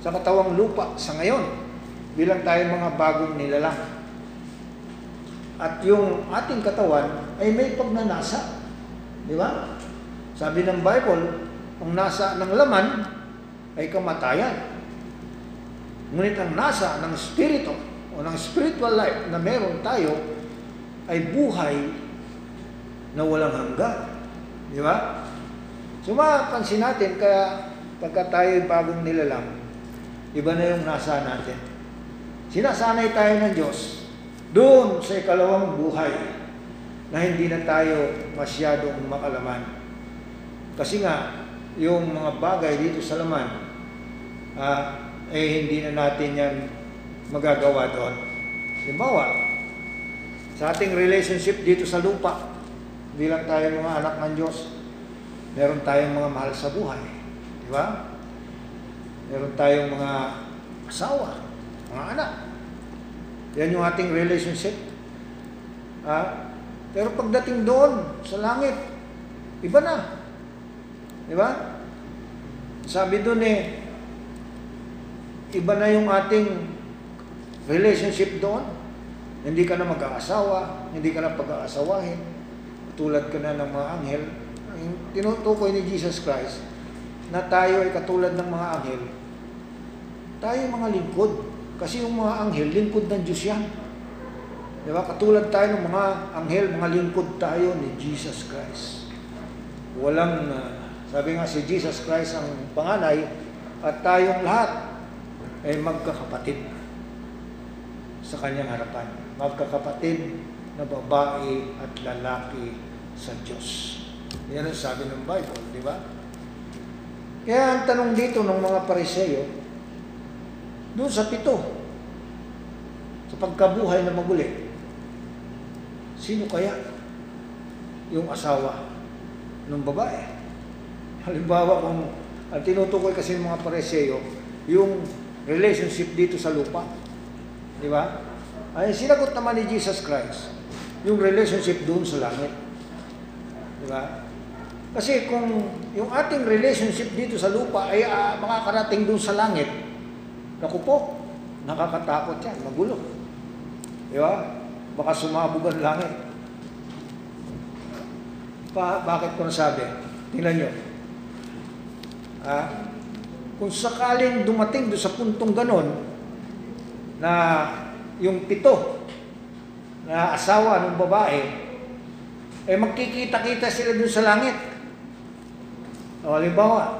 sa katawang lupa sa ngayon, bilang tayo mga bagong nilalang. At yung ating katawan ay may pagnanasa. Di ba? Sabi ng Bible, ang nasa ng laman ay kamatayan. Ngunit ang nasa ng spirito o ng spiritual life na meron tayo ay buhay na walang hanggan. Di ba? So mapansin natin, kaya pagka tayo bagong nilalang, iba na yung nasa natin. Sinasanay tayo ng Diyos doon sa ikalawang buhay na hindi na tayo masyadong makalaman. Kasi nga, yung mga bagay dito sa laman, uh, eh hindi na natin yan magagawa doon. Halimbawa, sa ating relationship dito sa lupa, bilang tayo mga anak ng Diyos, meron tayong mga mahal sa buhay. Di ba? Meron tayong mga asawa, mga anak. Yan yung ating relationship. Ah, pero pagdating doon, sa langit, iba na. Di ba? Sabi doon eh, iba na yung ating relationship doon. Hindi ka na mag-aasawa, hindi ka na pag-aasawahin. Tulad ka na ng mga anghel. Tinutukoy ni Jesus Christ na tayo ay katulad ng mga anghel. Tayo mga lingkod. Kasi yung mga anghel, lingkod ng Diyos yan. Di ba? Katulad tayo ng mga anghel, mga lingkod tayo ni Jesus Christ. Walang, uh, sabi nga si Jesus Christ ang panganay, at tayong lahat ay magkakapatid sa kanyang harapan. Magkakapatid na babae at lalaki sa Diyos. Yan ang sabi ng Bible, di ba? Kaya ang tanong dito ng mga pariseyo, doon sa pito, sa pagkabuhay na maguli, sino kaya yung asawa ng babae? Halimbawa kung ang tinutukoy kasi ng mga pariseyo, yung relationship dito sa lupa. Di ba? Ay sinagot naman ni Jesus Christ, yung relationship doon sa langit. Di ba? Kasi kung yung ating relationship dito sa lupa ay uh, makakarating doon sa langit, naku po, nakakatakot yan, magulo. Di ba? Baka sumabog ang langit. Pa, bakit ko nasabi? Tingnan nyo. Ah, kung sakaling dumating doon sa puntong ganon, na yung pito na asawa ng babae, eh magkikita-kita sila doon sa langit. O, halimbawa,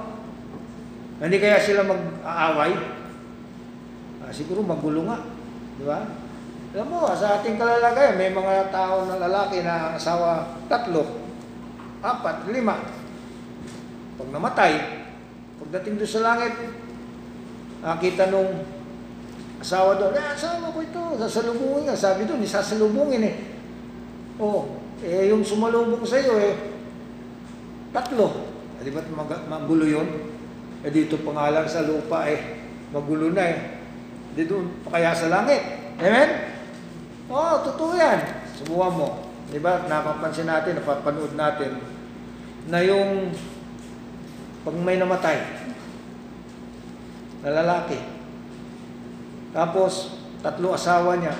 hindi kaya sila mag-aaway? Ah, siguro magulo nga. Di ba? Alam mo, sa ating kalalagayan, may mga tao na lalaki na asawa tatlo, apat, lima. Pag namatay, pagdating doon sa langit, nakita nung asawa doon, eh, asawa ko ito, sasalubungin nga. Sabi doon, isasalubungin eh. Oh, eh, yung sumalubong sa iyo eh, tatlo. Eh, di ba't mag- magulo yun? Eh, dito pa nga lang sa lupa eh, magulo na eh. Di doon kaya sa langit. Amen? Oo, oh, totoo yan. Subukan mo. Di ba, napapansin natin, napapanood natin, na yung pag may namatay, na lalaki, tapos tatlo asawa niya,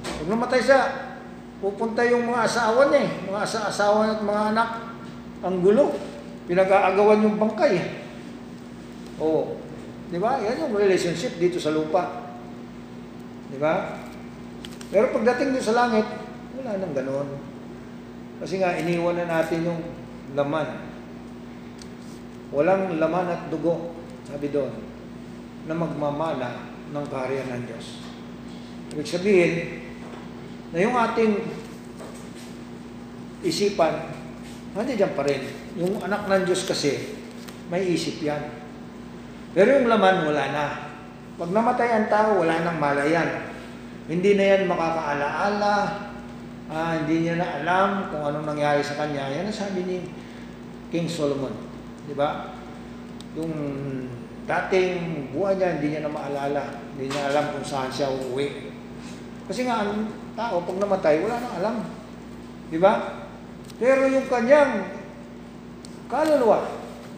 pag namatay siya, pupunta yung mga asawa niya eh, mga asa asawa at mga anak, ang gulo, pinag-aagawan yung bangkay. Oo. Di ba? Yan yung relationship dito sa lupa. Di ba? Pero pagdating doon sa langit, wala nang ganon. Kasi nga, iniwan na natin yung laman. Walang laman at dugo, sabi doon, na magmamana ng kaharian ng Diyos. Ibig sabihin, na yung ating isipan, nandiyan pa rin. Yung anak ng Diyos kasi, may isip yan. Pero yung laman, wala na. Pag namatay ang tao, wala nang malayan. Hindi na yan makakaalaala, ah, hindi niya na alam kung anong nangyari sa kanya. Yan ang sabi ni King Solomon. Di ba? Yung dating buhay niya, hindi niya na maalala. Hindi niya alam kung saan siya uuwi. Kasi nga, tao, pag namatay, wala nang alam. Di ba? Pero yung kanyang kaluluwa,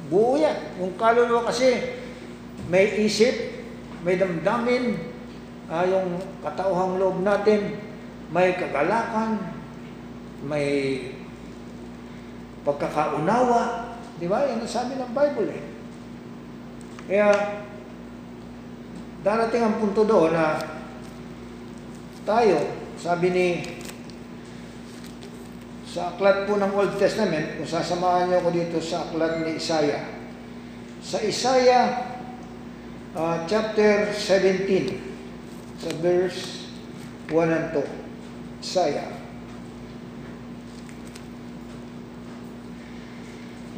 buo yan. Yung kaluluwa kasi, may isip, may damdamin, uh, yung katauhang loob natin, may kagalakan, may pagkakaunawa. Di ba? Yan ang sabi ng Bible eh. Kaya, darating ang punto doon na tayo, sabi ni sa aklat po ng Old Testament, kung sasamahan niyo ako dito sa aklat ni Isaiah. Sa Isaiah uh, chapter 17, sa verse 1 and 2. Isaiah.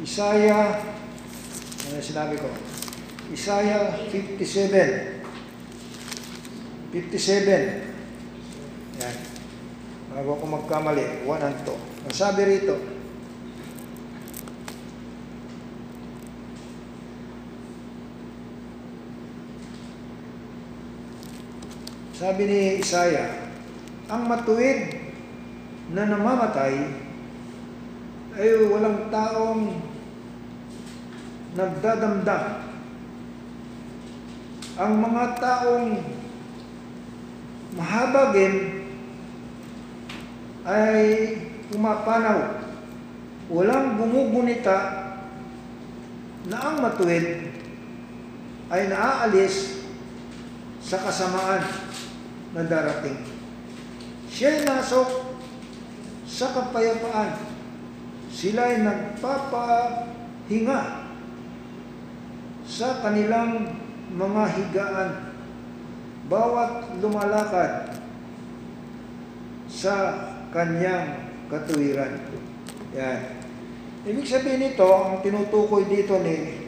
Isaiah, ano sinabi ko? Isaiah 57. 57. Yan. Bago ako magkamali, 1 and 2. Ang sabi rito, sabi ni Isaiah, ang matuwid na namamatay ay walang taong nagdadamdam. Ang mga taong mahabagin ay pumapanaw. Walang bumugunita na ang matuwid ay naaalis sa kasamaan na darating. Siya'y nasok sa kapayapaan. Sila'y nagpapahinga sa kanilang mga higaan bawat lumalakad sa kanyang katuwiran. Yan. Ibig sabihin nito, ang tinutukoy dito ni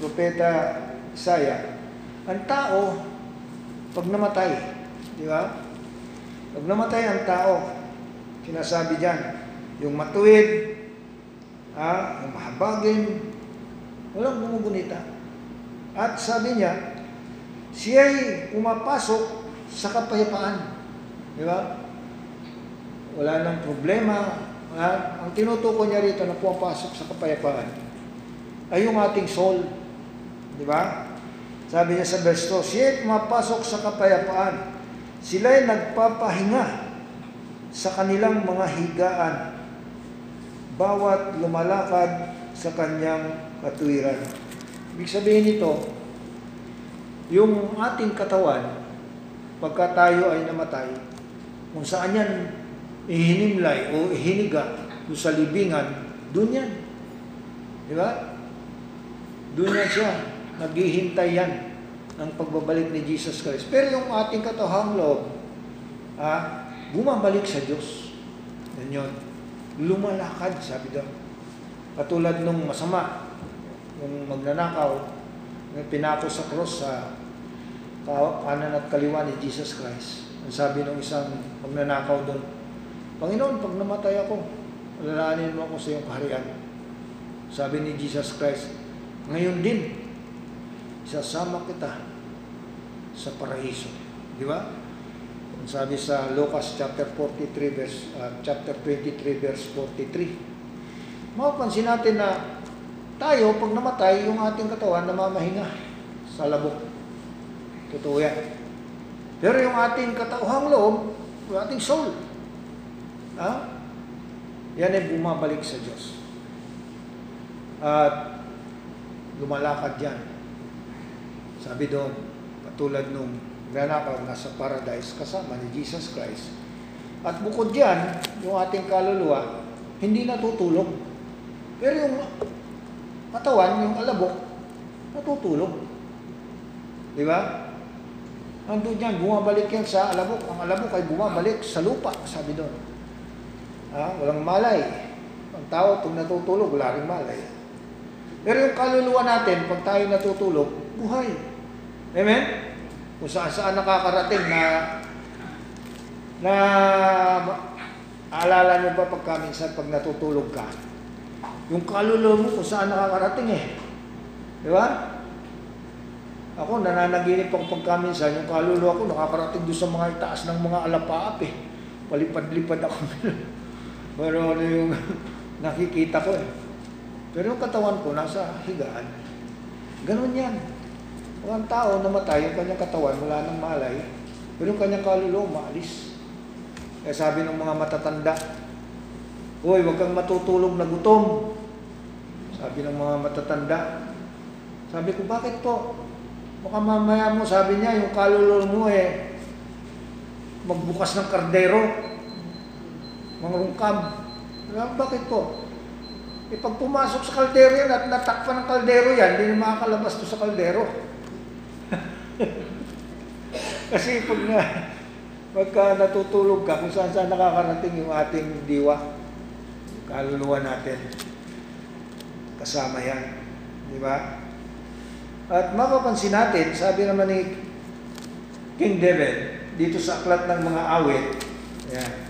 Propeta Isaiah, ang tao, pag namatay, di ba? Pag namatay ang tao, sinasabi dyan, yung matuwid, ah, yung mahabagin, walang gumugunita. At sabi niya, siya'y pumapasok sa kapayapaan. Di ba? Wala nang problema. Ha? Ang tinutukoy niya rito na pumapasok sa kapayapaan ay yung ating soul. Di ba? Sabi niya sa verse 2, siya'y sa kapayapaan. Sila'y nagpapahinga sa kanilang mga higaan bawat lumalakad sa kanyang katuwiran. Ibig sabihin nito, yung ating katawan, pagka tayo ay namatay, kung saan yan ihinimlay o ihiniga sa libingan, doon yan. Di ba? Doon yan siya. Naghihintay yan ng pagbabalik ni Jesus Christ. Pero yung ating katawang loob, ah, bumabalik sa Diyos. Yan yun. Lumalakad, sabi doon. Katulad nung masama, yung magnanakaw, yung pinako sa cross sa kanan at kaliwa ni Jesus Christ. Ang sabi ng isang magnanakaw doon, Panginoon, pag namatay ako, alalahanin mo ako sa iyong kaharian. Sabi ni Jesus Christ, ngayon din, isasama kita sa paraiso. Di ba? Sabi sa Lucas chapter 43 verse uh, chapter 23 verse 43. Mapapansin natin na tayo pag namatay yung ating katawan namamahinga sa labok. Totoo yan. Pero yung ating katauhang loob, yung ating soul, ha? Yan ay bumabalik sa Diyos. At lumalakad yan. Sabi doon, katulad nung nanakaw nasa paradise kasama ni Jesus Christ. At bukod dyan, yung ating kaluluwa, hindi natutulog. Pero yung katawan, yung alabok, natutulog. Di ba? Andun yan, bumabalik yan sa alabok. Ang alabok ay bumabalik sa lupa, sabi doon. Ha? Walang malay. Ang tao, pag natutulog, wala rin malay. Pero yung kaluluwa natin, pag tayo natutulog, buhay. Amen? Kung saan saan nakakarating na na aalala nyo ba pagka minsan pag natutulog ka, yung kaluluwa mo kung saan nakakarating eh. Di ba? Ako, nananaginip ako pagka minsan, yung kaluluwa ko nakakarating doon sa mga itaas ng mga alapaap eh. Palipad-lipad ako. <laughs> Pero ano yung <laughs> nakikita ko eh. Pero yung katawan ko nasa higaan. Ganun yan. Ang tao namatay, yung kanyang katawan, wala nang malay, pero yung kanyang kaluluwa, maalis. Kaya sabi ng mga matatanda, Uy, huwag kang matutulog na gutom. Sabi ng mga matatanda. Sabi ko, bakit po? Baka mamaya mo, sabi niya, yung kaluluwa mo eh, magbukas ng kardero, mga rungkab. Bakit po? E pag pumasok sa kaldero yan at natakpan ng kaldero yan, hindi na makakalabas to sa kaldero. <laughs> Kasi pag na, pagka natutulog ka, kung saan saan nakakarating yung ating diwa, kaluluwa natin, kasama yan. Di ba? At mapapansin natin, sabi naman ni King David, dito sa aklat ng mga awit, yan,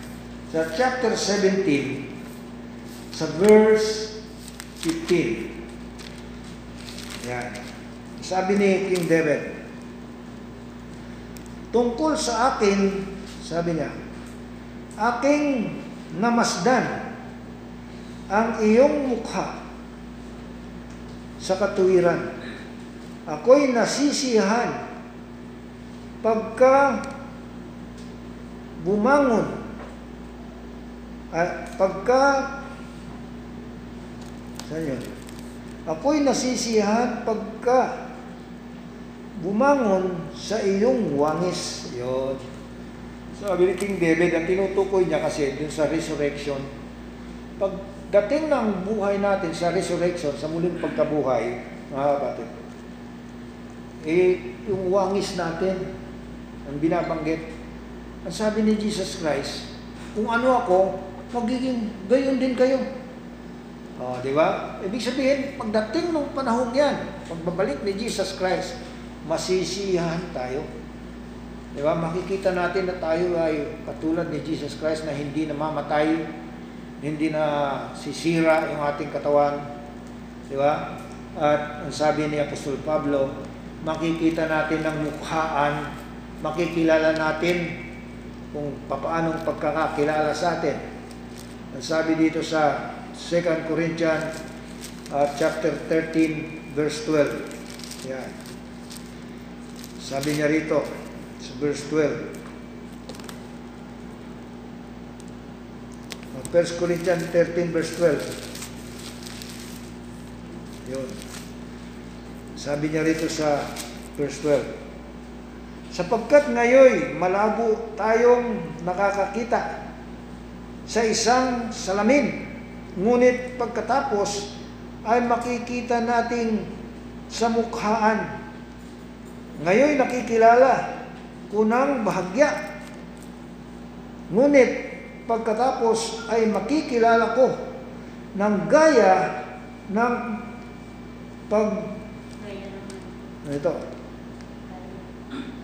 sa chapter 17, sa verse 15. Yan. Sabi ni King David, tungkol sa akin, sabi niya, aking namasdan ang iyong mukha sa katuwiran. Ako'y nasisiyahan pagka bumangon at pagka Saan yun? Ako'y nasisiyahan pagka bumangon sa iyong wangis. Yun. Sabi ni King David, ang tinutukoy niya kasi dun sa resurrection, pagdating ng buhay natin sa resurrection, sa muling pagkabuhay, mga kapatid, eh, yung wangis natin, ang binabanggit, ang sabi ni Jesus Christ, kung ano ako, magiging gayon din kayo. O, di ba? Ibig sabihin, pagdating ng panahon yan, pagbabalik ni Jesus Christ, masisiyahan tayo. Di ba? Makikita natin na tayo ay katulad ni Jesus Christ na hindi namamatay, hindi na sisira yung ating katawan. Di ba? At ang sabi ni Apostol Pablo, makikita natin ng mukhaan, makikilala natin kung paanong pagkakakilala sa atin. Ang sabi dito sa 2 Corinthians uh, chapter 13 verse 12. Yan. Sabi niya rito sa verse 12. Uh, 1 Corinthians 13 verse 12. Yun. Sabi niya rito sa verse 12. Sapagkat ngayon malabo tayong nakakakita sa isang salamin, ngunit pagkatapos ay makikita natin sa mukhaan. Ngayon nakikilala ko ng bahagya, ngunit pagkatapos ay makikilala ko ng gaya ng pag ito,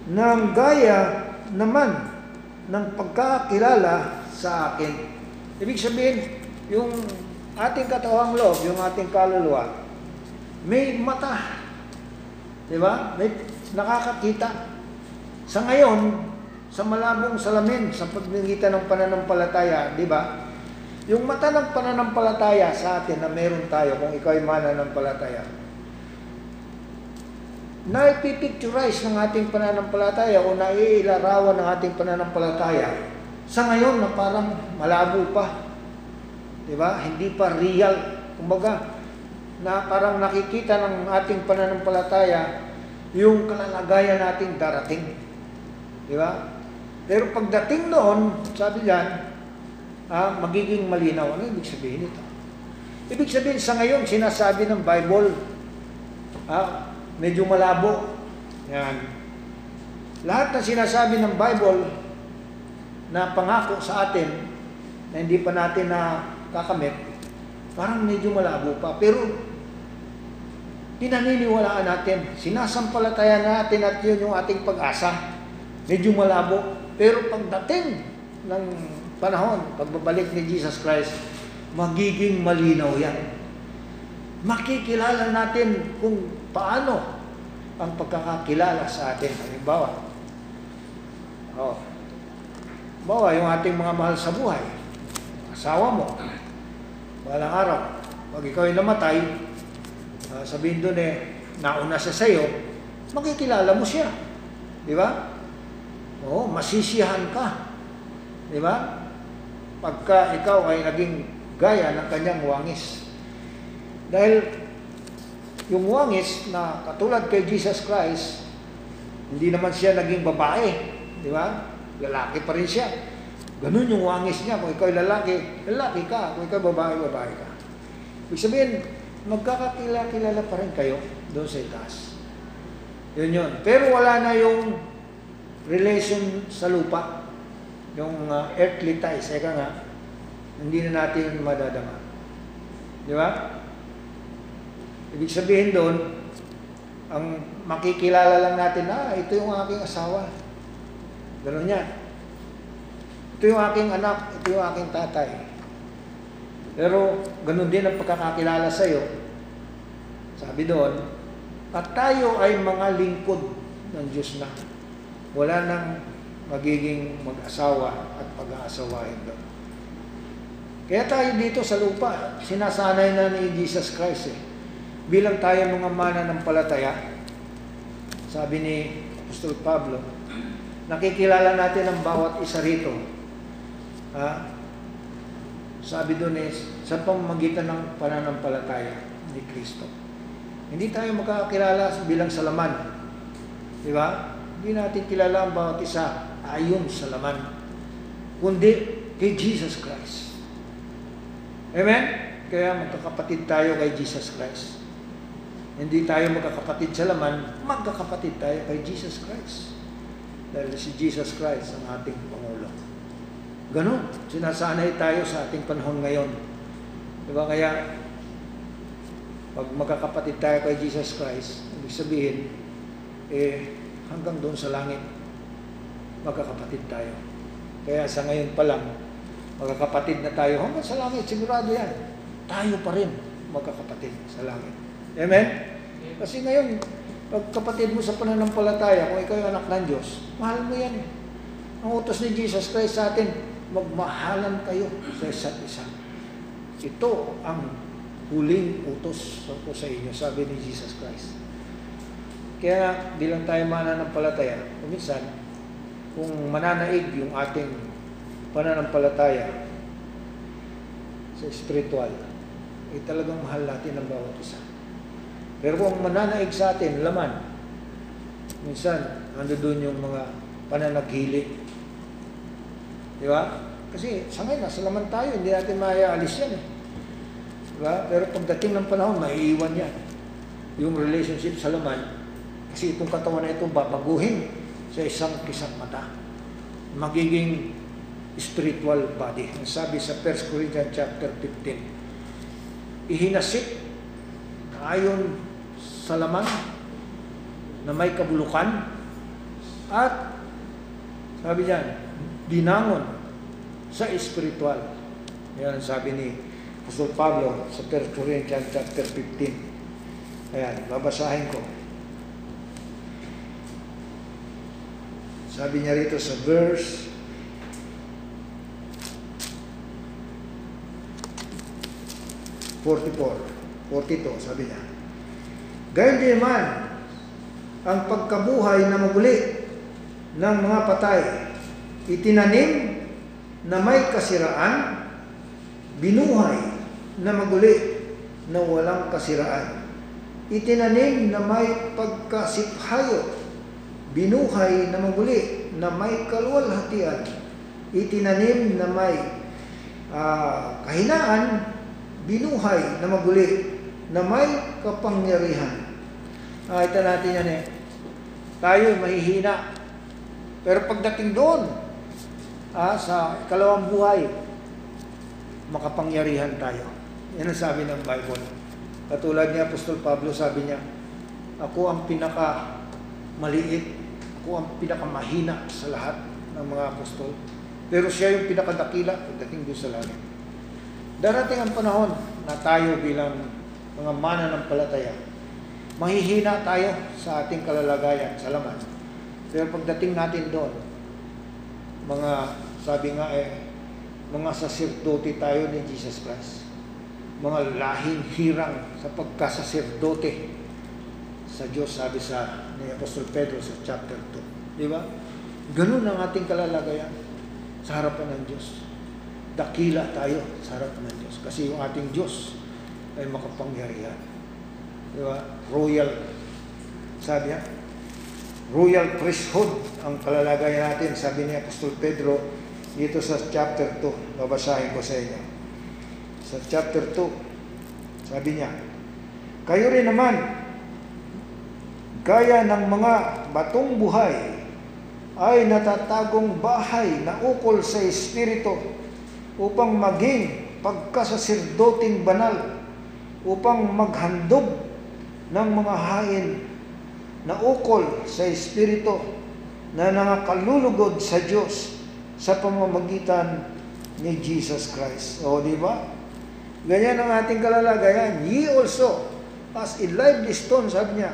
ng gaya naman ng pagkakilala sa akin. Ibig sabihin, yung ating katawang loob, yung ating kaluluwa, may mata. Di ba? May nakakakita. Sa ngayon, sa malabong salamin, sa pagningitan ng pananampalataya, di ba? Yung mata ng pananampalataya sa atin na meron tayo, kung ikaw ay mananampalataya, na ipipicturize ng ating pananampalataya o naiilarawan ng ating pananampalataya sa ngayon na parang malabo pa. Di ba? Hindi pa real. Kumbaga, na parang nakikita ng ating pananampalataya yung kalalagayan nating darating. Di ba? Pero pagdating noon, sabi diyan, ah, magiging malinaw. Ano ibig sabihin nito? Ibig sabihin sa ngayon, sinasabi ng Bible, ah, medyo malabo. Yan. Lahat na sinasabi ng Bible na pangako sa atin na hindi pa natin na kakamit, parang medyo malabo pa. Pero pinaniniwalaan natin, sinasampalatayan natin at yun yung ating pag-asa. Medyo malabo. Pero pagdating ng panahon, pagbabalik ni Jesus Christ, magiging malinaw yan. Makikilala natin kung paano ang pagkakakilala sa atin. Halimbawa, oh, bawa yung ating mga mahal sa buhay, asawa mo, balang araw, pag ikaw ay namatay, uh, sabihin doon eh, nauna siya sa'yo, makikilala mo siya. Di ba? Oo, masisiyahan ka. Di ba? Pagka ikaw ay naging gaya ng kanyang wangis. Dahil yung wangis na katulad kay Jesus Christ, hindi naman siya naging babae, di ba? Lalaki pa rin siya. Ganun yung wangis niya. Kung ikaw lalaki, lalaki ka. Kung ikaw babae, babae ka. Ibig sabihin, magkakakilala-kilala pa rin kayo doon sa itaas. Yun yun. Pero wala na yung relation sa lupa. Yung uh, earthly ties. Eka nga, hindi na natin madadama. Di ba? Ibig sabihin doon, ang makikilala lang natin, ah, ito yung aking asawa. Ganun yan. Ito yung aking anak, ito yung aking tatay. Pero ganun din ang pagkakakilala sa iyo. Sabi doon, at tayo ay mga lingkod ng Diyos na. Wala nang magiging mag-asawa at pag-aasawain doon. Kaya tayo dito sa lupa, sinasanay na ni Jesus Christ eh bilang tayo mga mana ng palataya, sabi ni Apostol Pablo, nakikilala natin ang bawat isa rito. Ha? Sabi doon eh, sa pamamagitan ng pananampalataya ni Kristo. Hindi tayo makakakilala bilang sa laman. Di ba? Hindi natin kilala ang bawat isa ayon sa laman. Kundi kay Jesus Christ. Amen? Kaya magkakapatid tayo kay Jesus Christ. Hindi tayo magkakapatid sa laman, magkakapatid tayo kay Jesus Christ. Dahil si Jesus Christ ang ating Pangulo. Ganon, sinasanay tayo sa ating panahon ngayon. Diba kaya, pag magkakapatid tayo kay Jesus Christ, ibig sabihin, eh, hanggang doon sa langit, magkakapatid tayo. Kaya sa ngayon pa lang, magkakapatid na tayo hanggang sa langit, sigurado yan. Tayo pa rin magkakapatid sa langit. Amen? Kasi ngayon, pag kapatid mo sa pananampalataya, kung ikaw yung anak ng Diyos, mahal mo yan. eh. Ang utos ni Jesus Christ sa atin, magmahalan kayo sa isa't isa. Ito ang huling utos ko sa inyo, sabi ni Jesus Christ. Kaya bilang tayo mananampalataya, kuminsan, kung mananaig yung ating pananampalataya sa spiritual, eh talagang mahal natin ang bawat isa. Pero kung mananaig sa atin, laman, minsan, ando doon yung mga pananaghili. Di ba? Kasi sa ngayon, nasa laman tayo, hindi natin maaalis yan eh. Di ba? Pero pagdating ng panahon, maiiwan yan. Yung relationship sa laman, kasi itong katawan na ito babaguhin sa isang kisang mata. Magiging spiritual body. Ang sabi sa 1 Corinthians chapter 15, ihinasik ayon sa laman na may kabulukan at sabi diyan, binangon sa spiritual. Yan sabi ni Apostol Pablo sa 1 Corinthians chapter 15. Ayan, babasahin ko. Sabi niya rito sa verse 44, 42, sabi niya. Gayon din naman, ang pagkabuhay na maguli ng mga patay, itinanim na may kasiraan, binuhay na maguli na walang kasiraan. Itinanim na may pagkasiphayo, binuhay na maguli na may kaluwalhatian. Itinanim na may ah, kahinaan, binuhay na maguli na may kapangyarihan. Nakita natin yan eh. Tayo mahihina. Pero pagdating doon, ah, sa ikalawang buhay, makapangyarihan tayo. Yan ang sabi ng Bible. Katulad ni Apostol Pablo, sabi niya, ako ang pinaka maliit, ako ang pinaka mahina sa lahat ng mga apostol. Pero siya yung pinakadakila pagdating doon sa langit. Darating ang panahon na tayo bilang mga mana ng palataya, mahihina tayo sa ating kalalagayan sa laman. Pero pagdating natin doon, mga, sabi nga eh, mga sasirdote tayo ni Jesus Christ. Mga lahing hirang sa pagkasasirdote sa Diyos, sabi sa ni Apostol Pedro sa chapter 2. Di ba? Ganun ang ating kalalagayan sa harapan ng Diyos dakila tayo sa harap ng Diyos. Kasi yung ating Diyos ay makapangyarihan. Di ba? Royal, sabi niya, royal priesthood ang kalalagayan natin, sabi ni Apostol Pedro dito sa chapter 2. Babasahin ko sa inyo. Sa chapter 2, sabi niya, Kayo rin naman, gaya ng mga batong buhay, ay natatagong bahay na ukol sa Espiritu upang maging pagkasasirdoting banal, upang maghandog ng mga hain na ukol sa Espiritu na nangakalulugod sa Diyos sa pamamagitan ni Jesus Christ. O, di ba? Ganyan ang ating kalalagayan. Ye also, as a lively stone, sabi niya,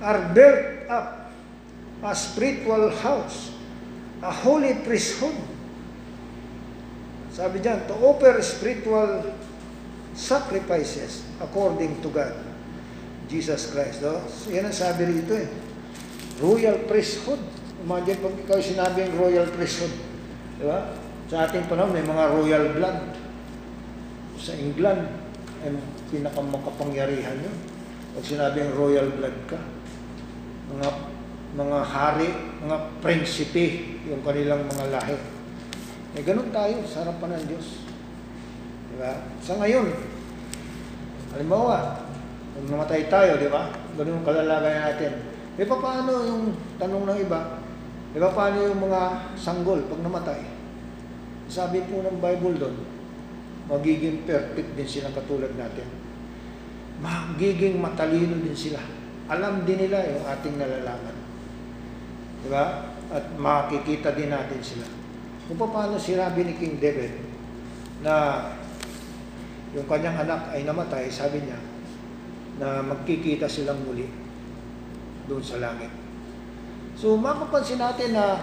are built up a spiritual house, a holy priesthood, sabi diyan, to offer spiritual sacrifices according to God. Jesus Christ. No? So, yan ang sabi rito eh. Royal priesthood. Imagine pag ikaw sinabing royal priesthood. Di ba? Sa ating panahon, may mga royal blood. Sa England, ay pinakamakapangyarihan yun. Pag sinabing royal blood ka, mga mga hari, mga prinsipe, yung kanilang mga lahi. Eh, ganun tayo sa harapan ng Diyos. Diba? Sa ngayon, halimbawa, Kung namatay tayo, di ba? Ganun yung kalalagayan natin. E paano yung tanong ng iba? E paano yung mga sanggol pag namatay? Sabi po ng Bible doon, magiging perfect din sila katulad natin. Magiging matalino din sila. Alam din nila yung ating nalalaman. Di ba? At makikita din natin sila. Kung paano sinabi ni King David na yung kanyang anak ay namatay, sabi niya, na magkikita silang muli doon sa langit. So mapapansin natin na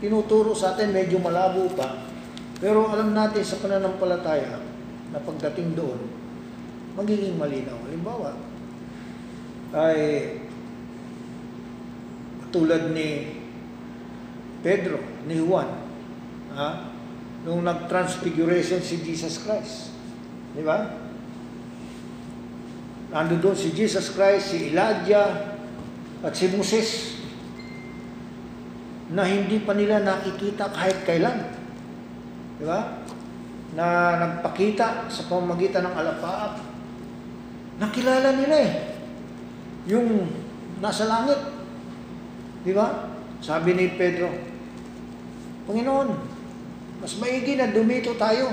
tinuturo sa atin medyo malabo pa, pero alam natin sa pananampalataya na pagdating doon, magiging malinaw. Halimbawa, ay tulad ni Pedro, ni Juan, ha? nung nag-transfiguration si Jesus Christ. Di ba? Nando doon si Jesus Christ, si Elijah, at si Moses na hindi pa nila nakikita kahit kailan. Di ba? Na nagpakita sa pamamagitan ng alapaap. Nakilala nila eh. Yung nasa langit. Di ba? Sabi ni Pedro, Panginoon, mas maigi na dumito tayo.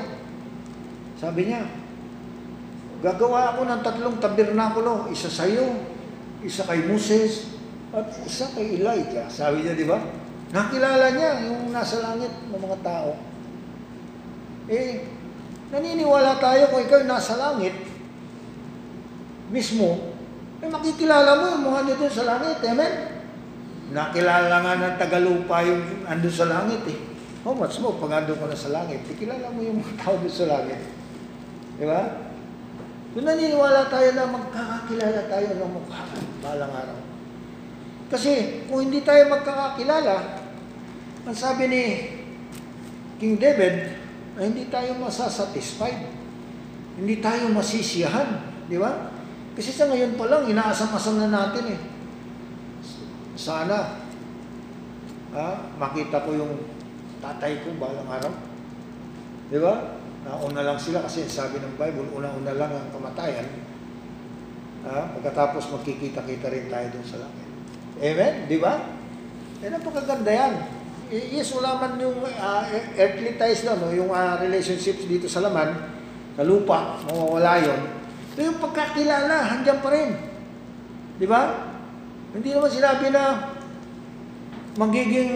Sabi niya, Gagawa ako ng tatlong tabernakulo, isa sa iyo, isa kay Moses, at isa kay Elijah. Sabi niya, di ba? Nakilala niya yung nasa langit ng mga tao. Eh, naniniwala tayo kung ikaw nasa langit, mismo, eh makikilala mo yung mga nito sa langit. Amen? Nakilala nga ng tagalupa yung ando sa langit eh. How much mo pag ando ka na sa langit? Ikilala mo yung mga tao doon sa langit. Di ba? Kung naniniwala tayo na magkakakilala tayo ng mukha balang araw. Kasi kung hindi tayo magkakakilala, ang sabi ni King David, ay hindi tayo masasatisfied. Hindi tayo masisiyahan. Di ba? Kasi sa ngayon pa lang, inaasam-asam na natin eh. Sana, ha, makita ko yung tatay ko balang araw. Di ba? Nauna lang sila kasi sabi ng Bible, una-una lang ang kamatayan. Ha? Pagkatapos magkikita-kita rin tayo doon sa langit. Amen? Di ba? Eh, napakaganda yan. Yes, wala man yung uh, earthly ties na, no? yung uh, relationships dito sa laman, sa lupa, mawawala yun. Pero yung pagkakilala, handyan pa rin. Di ba? Hindi naman sinabi na magiging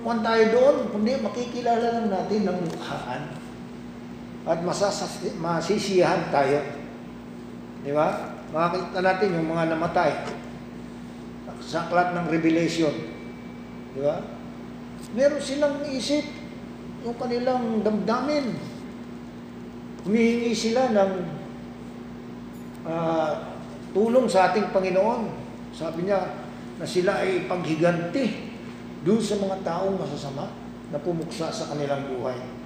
kwan tayo doon, kundi makikilala lang natin ng mukhaan at masasas- masisiyahan tayo. Di ba? Makakita natin yung mga namatay sa aklat ng Revelation. Di ba? Meron silang isip yung kanilang damdamin. Humihingi sila ng uh, tulong sa ating Panginoon. Sabi niya na sila ay paghiganti doon sa mga taong masasama na pumuksa sa kanilang buhay.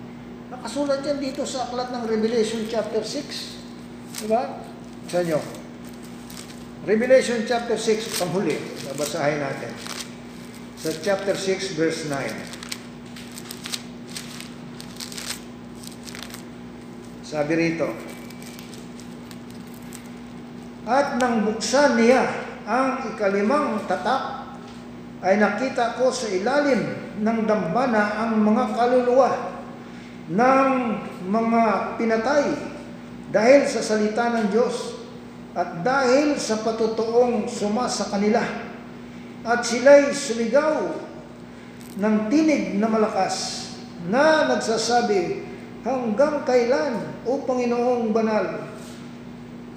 Nakasulat yan dito sa aklat ng Revelation chapter 6. Diba? Sa nyo. Revelation chapter 6, panghuli. Babasahin natin. Sa chapter 6, verse 9. Sabi rito, At nang buksan niya ang ikalimang tatak, ay nakita ko sa ilalim ng dambana ang mga kaluluwa ng mga pinatay dahil sa salita ng Diyos at dahil sa patutuong suma sa kanila. At sila'y sumigaw ng tinig na malakas na nagsasabi, hanggang kailan, O Panginoong Banal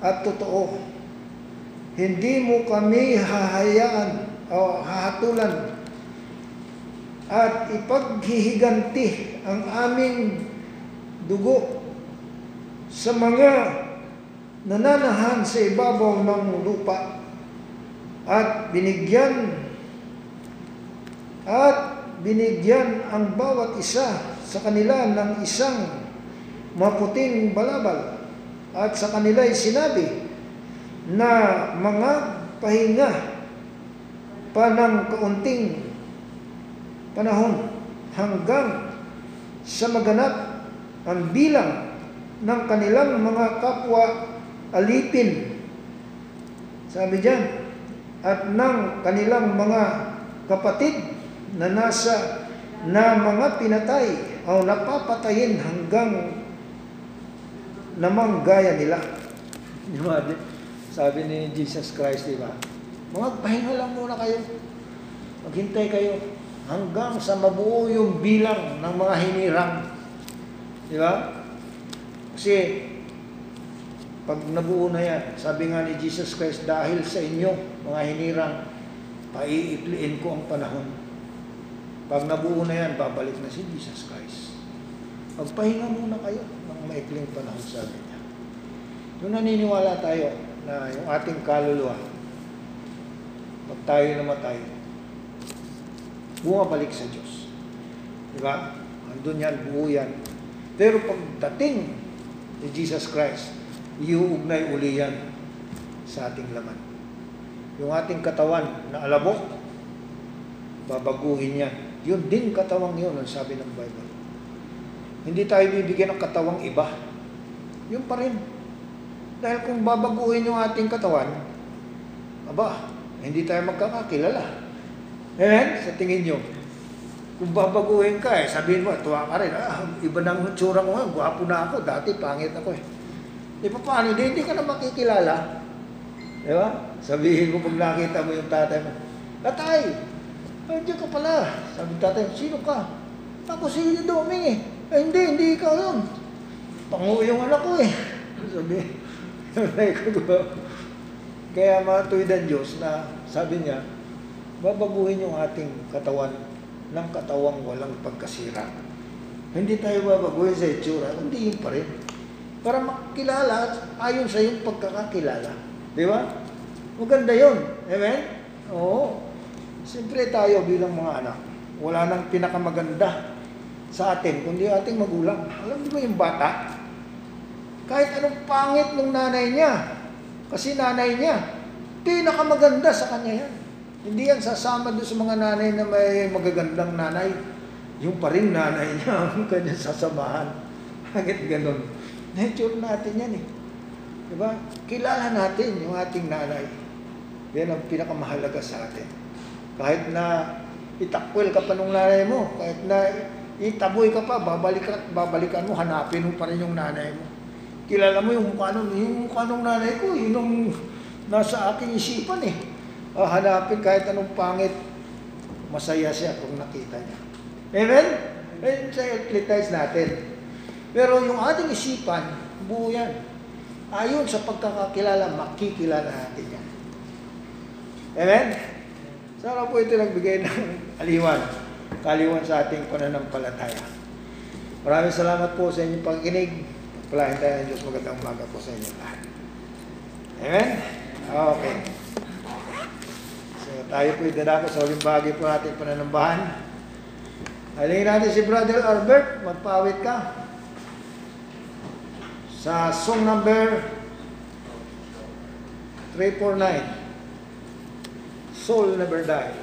at totoo, hindi mo kami hahayaan o hahatulan at ipaghihiganti ang aming dugo sa mga nananahan sa ibabaw ng lupa. At binigyan at binigyan ang bawat isa sa kanila ng isang maputing balabal. At sa kanila'y sinabi na mga pahinga pa ng kaunting panahon hanggang sa maganap ang bilang ng kanilang mga kapwa alipin Sabi diyan, at ng kanilang mga kapatid na nasa na mga pinatay o napapatayin hanggang namang gaya nila. Sabi ni Jesus Christ, di ba? Mga pahinga lang muna kayo. Maghintay kayo hanggang sa mabuo yung bilang ng mga hinirang. Di ba? Kasi pag nabuo na yan, sabi nga ni Jesus Christ, dahil sa inyo, mga hinirang, paiipliin ko ang panahon. Pag nabuo na yan, babalik na si Jesus Christ. Magpahinga muna kayo ng maikling panahon, sabi niya. Nung naniniwala tayo na yung ating kaluluwa, pag tayo namatay, bumabalik sa Diyos. Di ba? Andun yan, buo yan. Pero pagdating ni Jesus Christ, iuugnay uli yan sa ating laman. Yung ating katawan na alabok, babaguhin yan. Yun din katawang yun, ang sabi ng Bible. Hindi tayo bibigyan ng katawang iba. Yun pa rin. Dahil kung babaguhin yung ating katawan, aba, hindi tayo magkakakilala. Eh, sa tingin nyo, kung babaguhin ka eh, sabihin mo, tuwa ka rin, ah, iba ng tsura ko ngayon, gwapo na ako, dati pangit ako eh. Di pa paano, hindi, hindi ka na makikilala. Di ba? Sabihin mo pag nakita mo yung tatay mo, Tatay, nandiyan ka pala. Sabi tatay, sino ka? Ako si Doming eh. Eh hindi, hindi ikaw yun. Pangu yung anak ko eh. <laughs> Sabi, sabi ko, kaya mga tuwidan Diyos na sabi niya, babaguhin yung ating katawan ng katawang walang pagkasira. Hindi tayo babaguhin sa itsura, hindi yun pa rin para makilala ayon sa iyong pagkakakilala. Di ba? Maganda yun. Amen? Oo. Siyempre tayo bilang mga anak, wala nang pinakamaganda sa atin, kundi ating magulang. Alam mo yung bata? Kahit anong pangit ng nanay niya, kasi nanay niya, pinakamaganda sa kanya yan. Hindi yan sasama doon sa mga nanay na may magagandang nanay. Yung pa rin nanay <laughs> niya ang kanyang sasamahan. Bakit ganun? Nature natin yan eh. Diba? Kilala natin yung ating nanay. Yan ang pinakamahalaga sa atin. Kahit na itakwil ka pa nung nanay mo, kahit na itaboy ka pa, babalikan, babalikan mo, hanapin mo pa rin yung nanay mo. Kilala mo yung mukha nung, yung mukha nung nanay ko, yun yung nasa aking isipan eh. Ah, hanapin kahit anong pangit, masaya siya kung nakita niya. Amen? Amen sa ecletize natin. Pero yung ating isipan, buo yan. Ayon sa pagkakakilala, makikilala natin yan. Amen? Sana po ito nagbigay ng aliwan, kaliwan sa ating pananampalataya. Maraming salamat po sa inyong pagkinig. Pagpalahin tayo ng Diyos. Magandang umaga po sa inyong lahat. Amen? Okay. Tayo po idadako sa uling bagay po natin pananambahan. Halingin natin si Brother Albert. Magpawit ka sa song number 349 Soul Never Die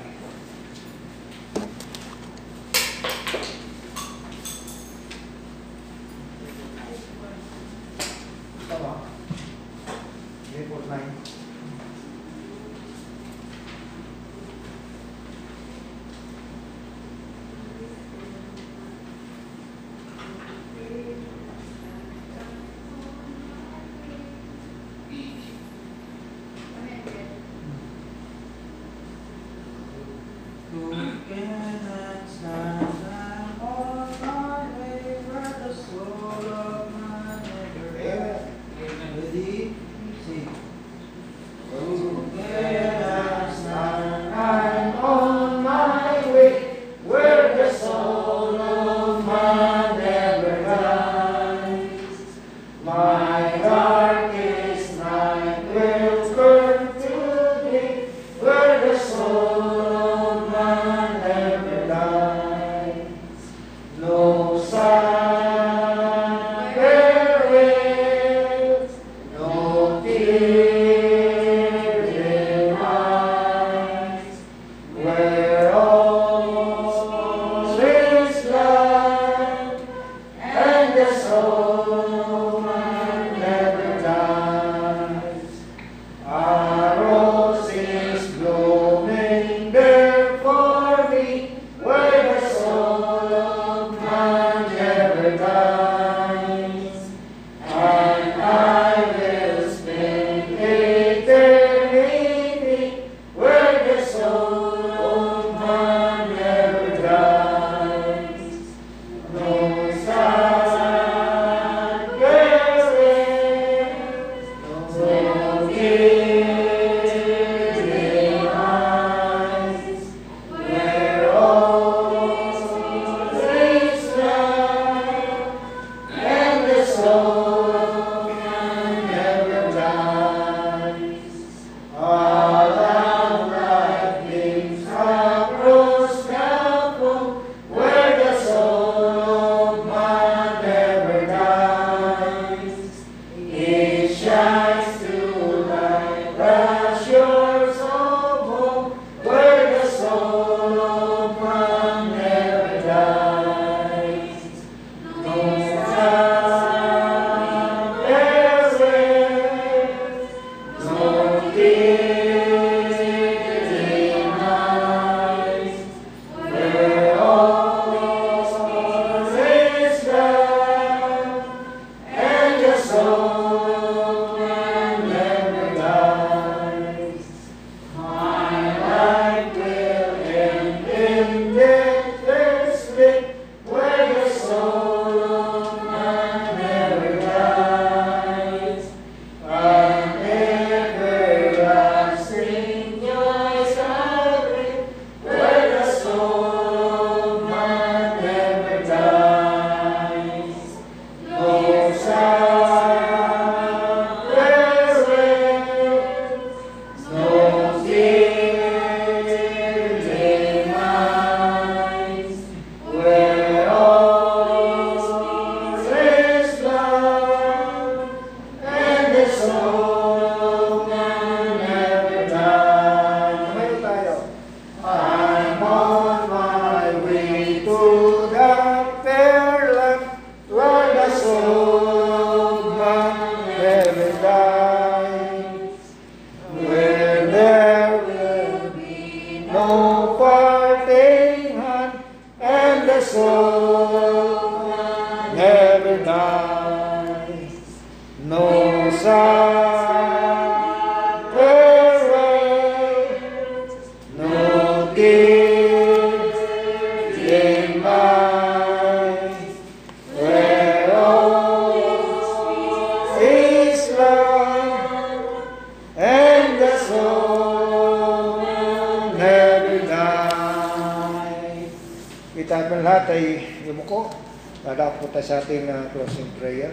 sa ating uh, closing prayer.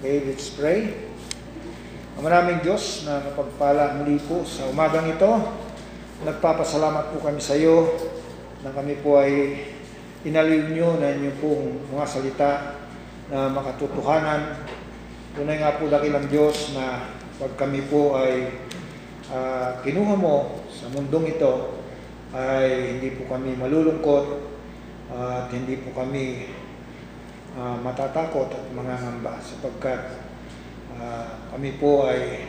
Okay, let's pray. Ang maraming Diyos na napagpala muli po sa umagang ito, nagpapasalamat po kami sa iyo na kami po ay inaliw nyo na inyong pong mga salita na makatotohanan. Tunay nga po dakilang Diyos na pag kami po ay ah, kinuha mo sa mundong ito, ay hindi po kami malulungkot at hindi po kami ah, matatakot at mangangamba sapagkat ah, kami po ay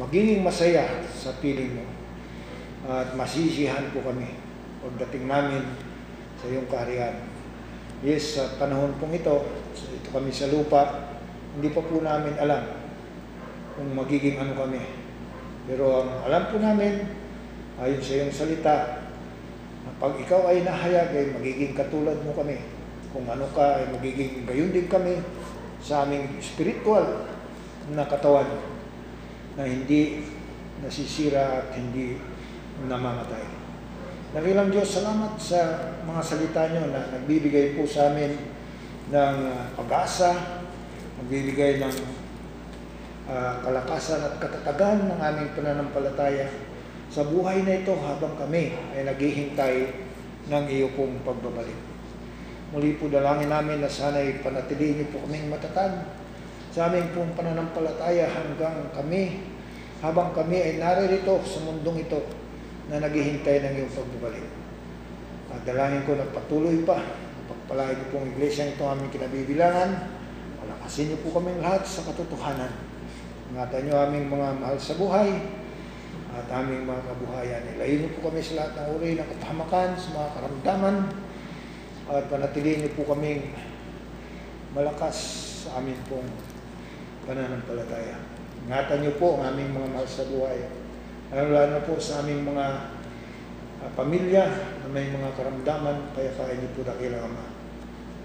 magiging masaya sa piling mo at masisihan po kami pagdating namin sa iyong kaharian. Yes, sa panahon pong ito, ito kami sa lupa, hindi pa po namin alam kung magiging ano kami. Pero ang alam po namin, ayon sa iyong salita, pag ikaw ay nahayag, ay magiging katulad mo kami. Kung ano ka, ay magiging gayon din kami sa aming spiritual na katawan na hindi nasisira at hindi namamatay. Nakilang Diyos, salamat sa mga salita nyo na nagbibigay po sa amin ng ah, pag-asa, nagbibigay ng ah, kalakasan at katatagan ng aming pananampalataya sa buhay na ito habang kami ay naghihintay ng iyo pong pagbabalik. Muli po dalangin namin na sana'y panatilihin niyo po kaming matatag sa aming pong pananampalataya hanggang kami, habang kami ay naririto sa mundong ito na naghihintay ng iyong pagbabalik. At dalangin ko na patuloy pa, pagpalain niyo pong iglesia ito aming kinabibilangan, palakasin niyo po kaming lahat sa katotohanan. Ingatan niyo aming mga mahal sa buhay, at aming mga kabuhayan. Ilayin po kami sa lahat ng uri ng kapahamakan, sa mga karamdaman, at panatilihin niyo po kaming malakas sa amin pong pananampalataya. Ingatan niyo po ang aming mga mahal sa buhay. Lalo na po sa aming mga ah, pamilya na may mga karamdaman, kaya kaya niyo po dakilang Ama.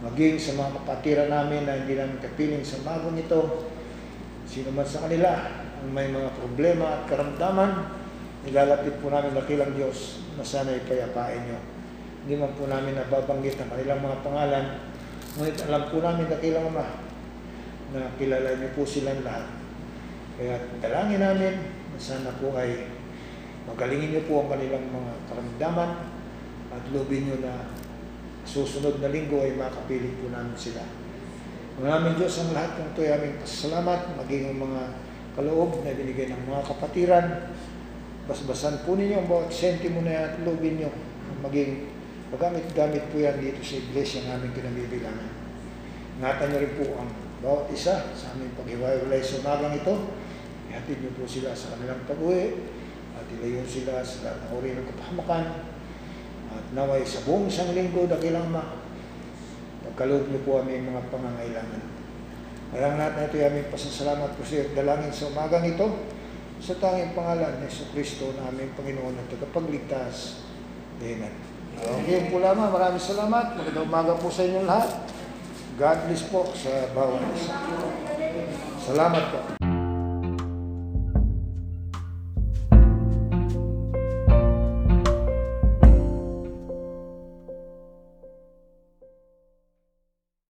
Maging sa mga kapatiran namin na hindi namin kapiling sa magong ito, sino man sa kanila ang may mga problema at karamdaman, nilalapit po namin dakilang Diyos na sana ipayapain niyo. Hindi man po namin nababanggit ang kanilang mga pangalan, ngunit alam po namin dakilang Ama na kilala niyo po silang lahat. Kaya dalangin namin na sana po ay magalingin niyo po ang kanilang mga karamdaman at lubin niyo na susunod na linggo ay makapiling po namin sila. Maraming Diyos ang lahat ng ito'y aming pasalamat, maging ang mga kaloob na binigay ng mga kapatiran. Basbasan po ninyo ang bawat sentimo na yan at lubin nyo. Maging magamit-gamit po yan dito sa iglesia ng aming kinabibilangan. Ingatan nyo rin po ang bawat isa sa aming paghiwalay sa umagang ito. Ihatid nyo po sila sa kanilang pag-uwi at ilayon sila sa lahat ng uri ng kapahamakan. At naway sa buong isang linggo, dakilang ma, pagkaloob niyo po aming mga pangangailangan. Kaya lahat na ito ay aming pasasalamat po sa iyo dalangin sa umagang ito sa tanging pangalan ni Yesu Kristo na aming Panginoon at tagapagligtas. Amen. Okay po lamang. Maraming salamat. Magandang umaga po sa inyong lahat. God bless po sa bawat isa. Salamat po.